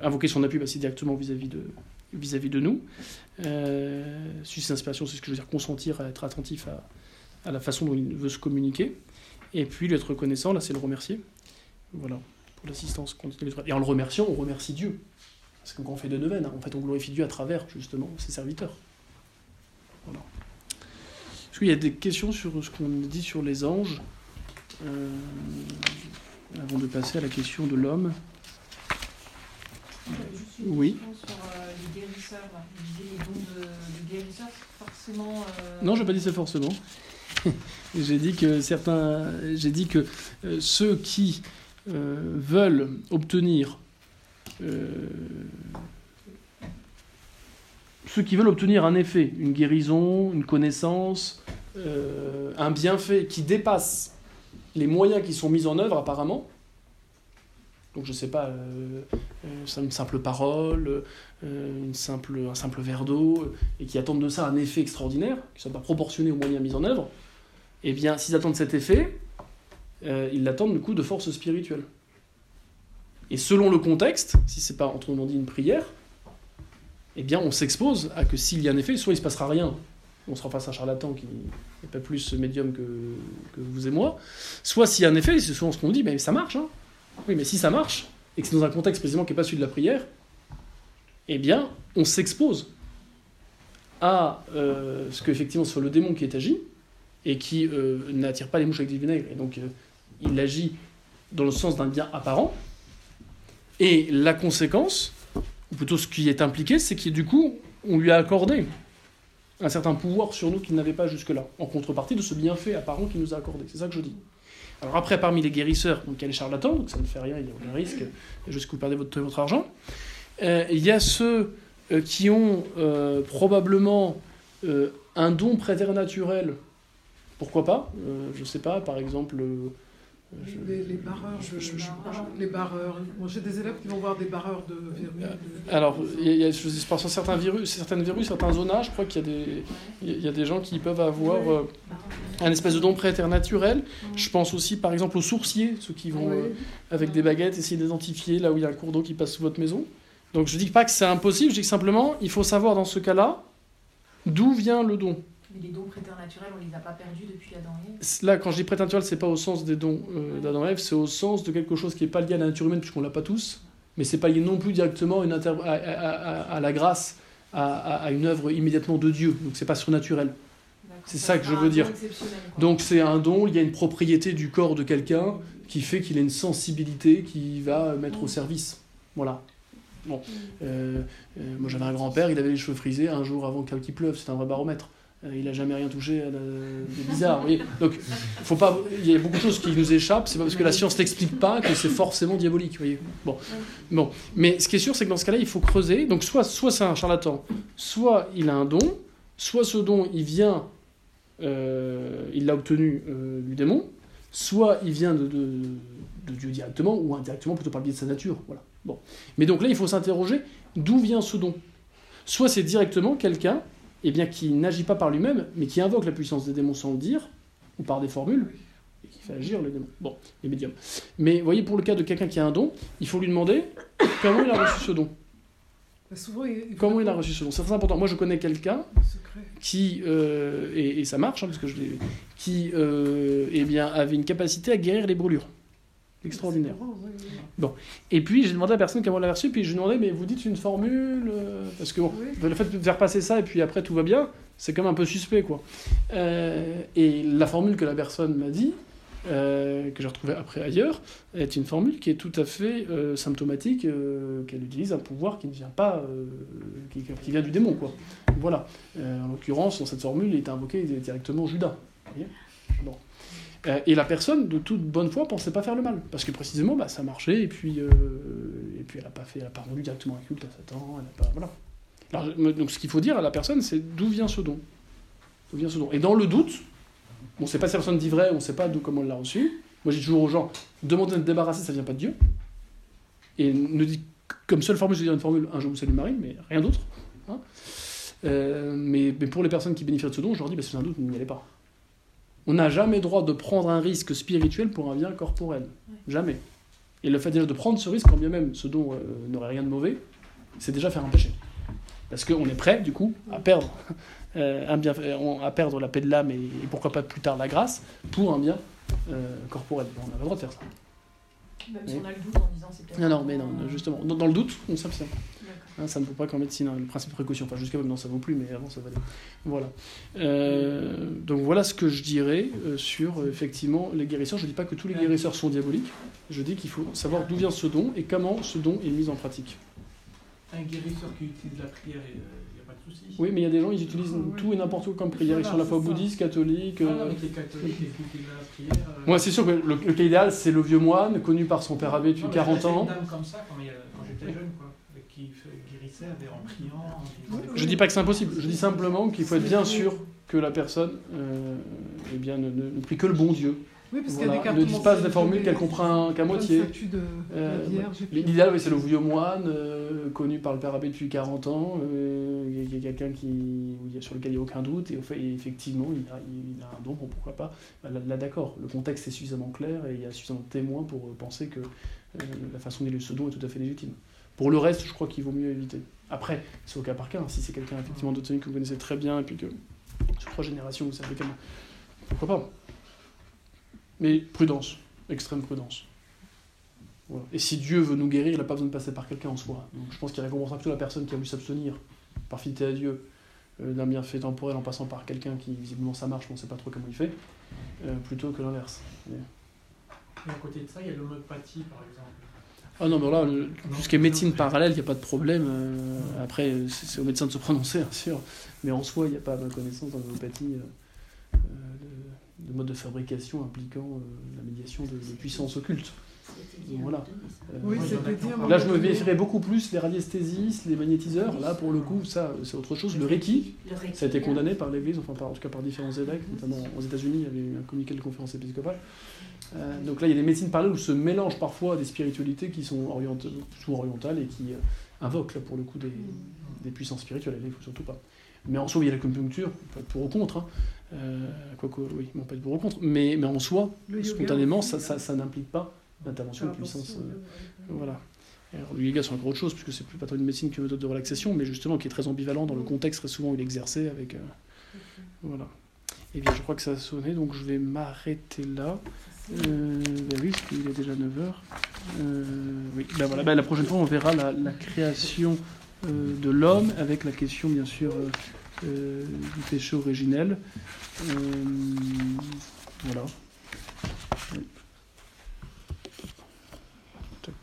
invoquer son appui, bah, c'est directement vis-à-vis de, vis -vis de nous. suivre ses inspirations, c'est ce que je veux dire, consentir à être attentif à la façon dont il veut se communiquer. Et puis lui être reconnaissant, là c'est le remercier. Voilà, pour l'assistance. Et en le remerciant, on remercie Dieu. Parce que quand on fait de neuvaines, hein, en fait on glorifie Dieu à travers justement ses serviteurs. Voilà. Est-ce qu'il y a des questions sur ce qu'on dit sur les anges euh, Avant de passer à la question de l'homme? Oui. Sur euh, les guérisseurs, les dons de, guérisseurs, forcément. Euh, non, je n'ai pas dit ça forcément. *laughs* j'ai dit que certains, j'ai dit que euh, ceux qui euh, veulent obtenir euh, ceux qui veulent obtenir un effet, une guérison, une connaissance, un bienfait qui dépasse les moyens qui sont mis en œuvre apparemment, donc je ne sais pas, une simple parole, un simple verre d'eau, et qui attendent de ça un effet extraordinaire, qui ne soit pas proportionné aux moyens mis en œuvre, eh bien, s'ils attendent cet effet, euh, ils l'attendent du coup de force spirituelle. Et selon le contexte, si c'est pas autrement dit une prière, eh bien, on s'expose à que s'il y a un effet, soit il se passera rien, on sera face à un charlatan qui n'est pas plus médium que, que, vous et moi, soit s'il y a un effet, c'est souvent ce qu'on dit, mais ça marche. Hein. Oui, mais si ça marche, et que c'est dans un contexte précisément qui n'est pas celui de la prière, eh bien, on s'expose à euh, ce qu'effectivement soit le démon qui est agi, et qui euh, n'attire pas les mouches avec du vinaigre. Et donc, euh, il agit dans le sens d'un bien apparent. Et la conséquence, ou plutôt ce qui est impliqué, c'est que du coup, on lui a accordé un certain pouvoir sur nous qu'il n'avait pas jusque-là, en contrepartie de ce bienfait apparent qu'il nous a accordé. C'est ça que je dis. Alors après, parmi les guérisseurs, donc il y a les charlatans, donc ça ne fait rien, il y a aucun risque, jusqu'à vous perdez votre, votre argent. Euh, il y a ceux qui ont probablement un don préternaturel pourquoi pas euh, Je sais pas, par exemple. Euh, les, barreurs, les barreurs. Moi, j'ai des élèves qui vont voir des barreurs de verrues. Alors, il y a, je certains virus, certaines verrues, certains zonages, je crois qu'il y a des, il y a des gens qui peuvent avoir euh, un espèce de don préternaturel. Je pense aussi, par exemple, aux sourciers, ceux qui vont avec des baguettes essayer d'identifier là où il y a un cours d'eau qui passe sous votre maison. Donc je dis pas que c'est impossible, je dis que simplement, il faut savoir dans ce cas-là d'où vient le don. Mais les dons préternaturels, on les a pas perdus depuis Adam et Ève. Là, quand je dis préternaturel, c'est pas au sens des dons euh, d'Adam et Ève, c'est au sens de quelque chose qui n'est pas lié à la nature humaine, puisqu'on l'a pas tous, mais c'est pas lié non plus directement à, une inter- à, à- à- à la grâce, à, une œuvre immédiatement de Dieu. Donc c'est pas surnaturel. C'est ça que je veux dire. Donc c'est un don, il y a une propriété du corps de quelqu'un qui fait qu'il a une sensibilité qui va mettre au service. Voilà. Bon. Euh, euh, moi j'avais un grand-père, il avait les cheveux frisés un jour avant qu'il pleuve, c'est un vrai baromètre. Euh, il a jamais rien touché la... de bizarre. Donc faut pas, il y a beaucoup de choses qui nous échappent. C'est pas parce que la science n'explique pas que c'est forcément diabolique. Voyez. Bon, bon. Mais ce qui est sûr, c'est que dans ce cas-là, il faut creuser. Donc soit, soit c'est un charlatan, soit il a un don, soit ce don il vient, euh, il l'a obtenu euh, du démon, soit il vient de, de, de Dieu directement ou indirectement plutôt par le biais de sa nature. Voilà. Bon. Mais donc là, il faut s'interroger d'où vient ce don? Soit c'est directement quelqu'un eh bien, qui n'agit pas par lui-même, mais qui invoque la puissance des démons sans le dire, ou par des formules, et qui fait agir les démons. Bon, les médiums. Mais vous voyez, pour le cas de quelqu'un qui a un don, il faut lui demander comment il a reçu ce don. Mais souvent, il, il faut Comment il a reçu ce don C'est très important. Moi, je connais quelqu'un qui, euh, et, et ça marche, hein, parce que je l'ai, qui euh, eh bien, avait une capacité à guérir les brûlures. Extraordinaire. Oui, oui. Et puis j'ai demandé à la personne comment elle l'a reçu, puis je lui ai demandé, mais vous dites une formule euh, Parce que bon, Oui. le fait de faire passer ça et puis après tout va bien, c'est quand même un peu suspect quoi. Euh, et la formule que la personne m'a dit, euh, que j'ai retrouvée après ailleurs, est une formule qui est tout à fait euh, symptomatique, qu'elle utilise un pouvoir qui ne vient pas, qui, qui vient du démon quoi. Voilà. En l'occurrence, dans cette formule, il est invoqué directement Judas. Vous voyez? Bon. Euh, et la personne, de toute bonne foi, pensait pas faire le mal. Parce que précisément, bah, ça marchait, et puis, euh, et puis elle n'a pas, fait, pas rendu directement un culte à Satan. Voilà. Donc ce qu'il faut dire à la personne, c'est d'où vient ce don. D'où vient ce don. Et dans le doute, on ne sait pas si la personne dit vrai, on ne sait pas d'où comment elle l'a reçu. Moi, j'ai toujours aux gens, demandez de débarrasser, ça vient pas de Dieu. Et ne comme seule formule, je veux dire une formule, un je vous salue Marie, mais rien d'autre. hein. Euh, mais, mais pour les personnes qui bénéficient de ce don, je leur dis, bah, c'est un doute, n'y allez pas. On n'a jamais droit de prendre un risque spirituel pour un bien corporel. Jamais. Et le fait déjà de prendre ce risque, quand bien même ce don euh, n'aurait rien de mauvais, c'est déjà faire un péché. Parce qu'on est prêt, du coup, à perdre, *laughs* euh, un bien, euh, à perdre la paix de l'âme et, et pourquoi pas plus tard la grâce pour un bien euh, corporel. On n'a pas le droit de faire ça. Même si on a le doute en disant c'est peut-être. Non, non, mais non, justement. Dans, dans le doute, on s'abstient. Hein, ça ne vaut pas qu'en médecine, hein, le principe de précaution. Enfin, jusqu'à maintenant, ça vaut plus, mais avant, ça valait. Voilà. Euh, donc, voilà ce que je dirais euh, sur, euh, effectivement, les guérisseurs. Je ne dis pas que tous les guérisseurs sont diaboliques. Je dis qu'il faut savoir d'où vient ce don et comment ce don est mis en pratique. Un guérisseur qui utilise la prière, il n'y a pas de souci. Oui, mais il y a des gens, ils utilisent Ah, oui. tout et n'importe quoi comme prière. Ils sont à la fois bouddhistes, catholiques. Ah, et qui euh, Moi, c'est sûr que le, le cas idéal, c'est le vieux moine, connu par son père abbé depuis non, mais 40 j'ai ans. une dame comme ça quand, il y a- quand j'étais jeune, quoi, avec qui fait- guérissait avec- en priant. en disant des Je dis pas que c'est impossible. Je dis simplement qu'il faut être bien sûr que la personne euh, eh bien, ne, ne- ne prie que le bon Dieu. Oui, parce Voilà. qu'il y a des Ne pas des formules qu'elle comprend qu'à moitié. Euh, L'idéal, oui, c'est le vieux moine, euh, connu par le père abbé depuis 40 ans, euh, qui quelqu'un qui, il y a- sur lequel il n'y a aucun doute, et, effectivement, il a, il a un don, bon, pourquoi pas. Bah, Là, là, d'accord, le contexte est suffisamment clair, et il y a suffisamment de témoins pour penser que la façon est ce don est tout à fait légitime. Pour le reste, je crois qu'il vaut mieux éviter. Après, c'est au cas par cas, hein. si c'est quelqu'un effectivement d'autres que vous connaissez très bien, et puis que sur trois générations, vous savez comment. Pourquoi pas Mais prudence, extrême prudence. Voilà. Et si Dieu veut nous guérir, il n'a pas besoin de passer par quelqu'un en soi. Donc je pense qu'il récompensera plutôt la personne qui a voulu s'abstenir, par fidélité à Dieu, euh, d'un bienfait temporel en passant par quelqu'un qui, visiblement, ça marche, mais on ne sait pas trop comment il fait, euh, plutôt que l'inverse. Et à côté de ça, il y a l'homéopathie, par exemple. Ah non, mais là, le- tout ce qui est médecine parallèle, il n'y a pas de problème. euh, après, c'est au médecin de se prononcer, bien sûr. Mais en soi, il n'y a pas, ma connaissance, dans l'homéopathie, de, de mode de fabrication impliquant euh, la médiation de, de puissances occultes. Voilà. Euh, Oui, Moi, Là, je me méfierais beaucoup plus les radiesthésistes, les magnétiseurs. Là, pour le coup, ça, c'est autre chose. Le Reiki, ça a été condamné par l'Église, enfin, par, en tout cas par différents évêques, notamment aux États-Unis, il y avait eu un communiqué de conférence épiscopale. Euh, donc là, il y a des médecines parallèles où se mélangent parfois des spiritualités qui sont orientales, sous-orientales et qui euh, invoquent, là, pour le coup, des, des puissances spirituelles. Il faut surtout pas. Mais en soi, il y a l'acupuncture, être pour ou contre. Hein. Euh, quoique, oui, on peut être pour ou contre. Mais, mais en soi, yoga spontanément, ça, hein. ça, ça n'implique pas l'intervention de puissance. euh, euh, voilà. Alors, le yoga, c'est encore autre chose, puisque c'est plus pas tant une médecine qu'une méthode de relaxation, mais justement qui est très ambivalent dans le contexte très souvent où il est exercé. Avec, euh, voilà. Et bien, je crois que ça a sonné, donc je vais m'arrêter là. Euh, ben oui, parce qu'il est déjà 9h. oui, ben voilà, ben la prochaine fois, on verra la, la création euh, de l'homme avec la question, bien sûr, euh, euh, du péché originel. Euh, voilà.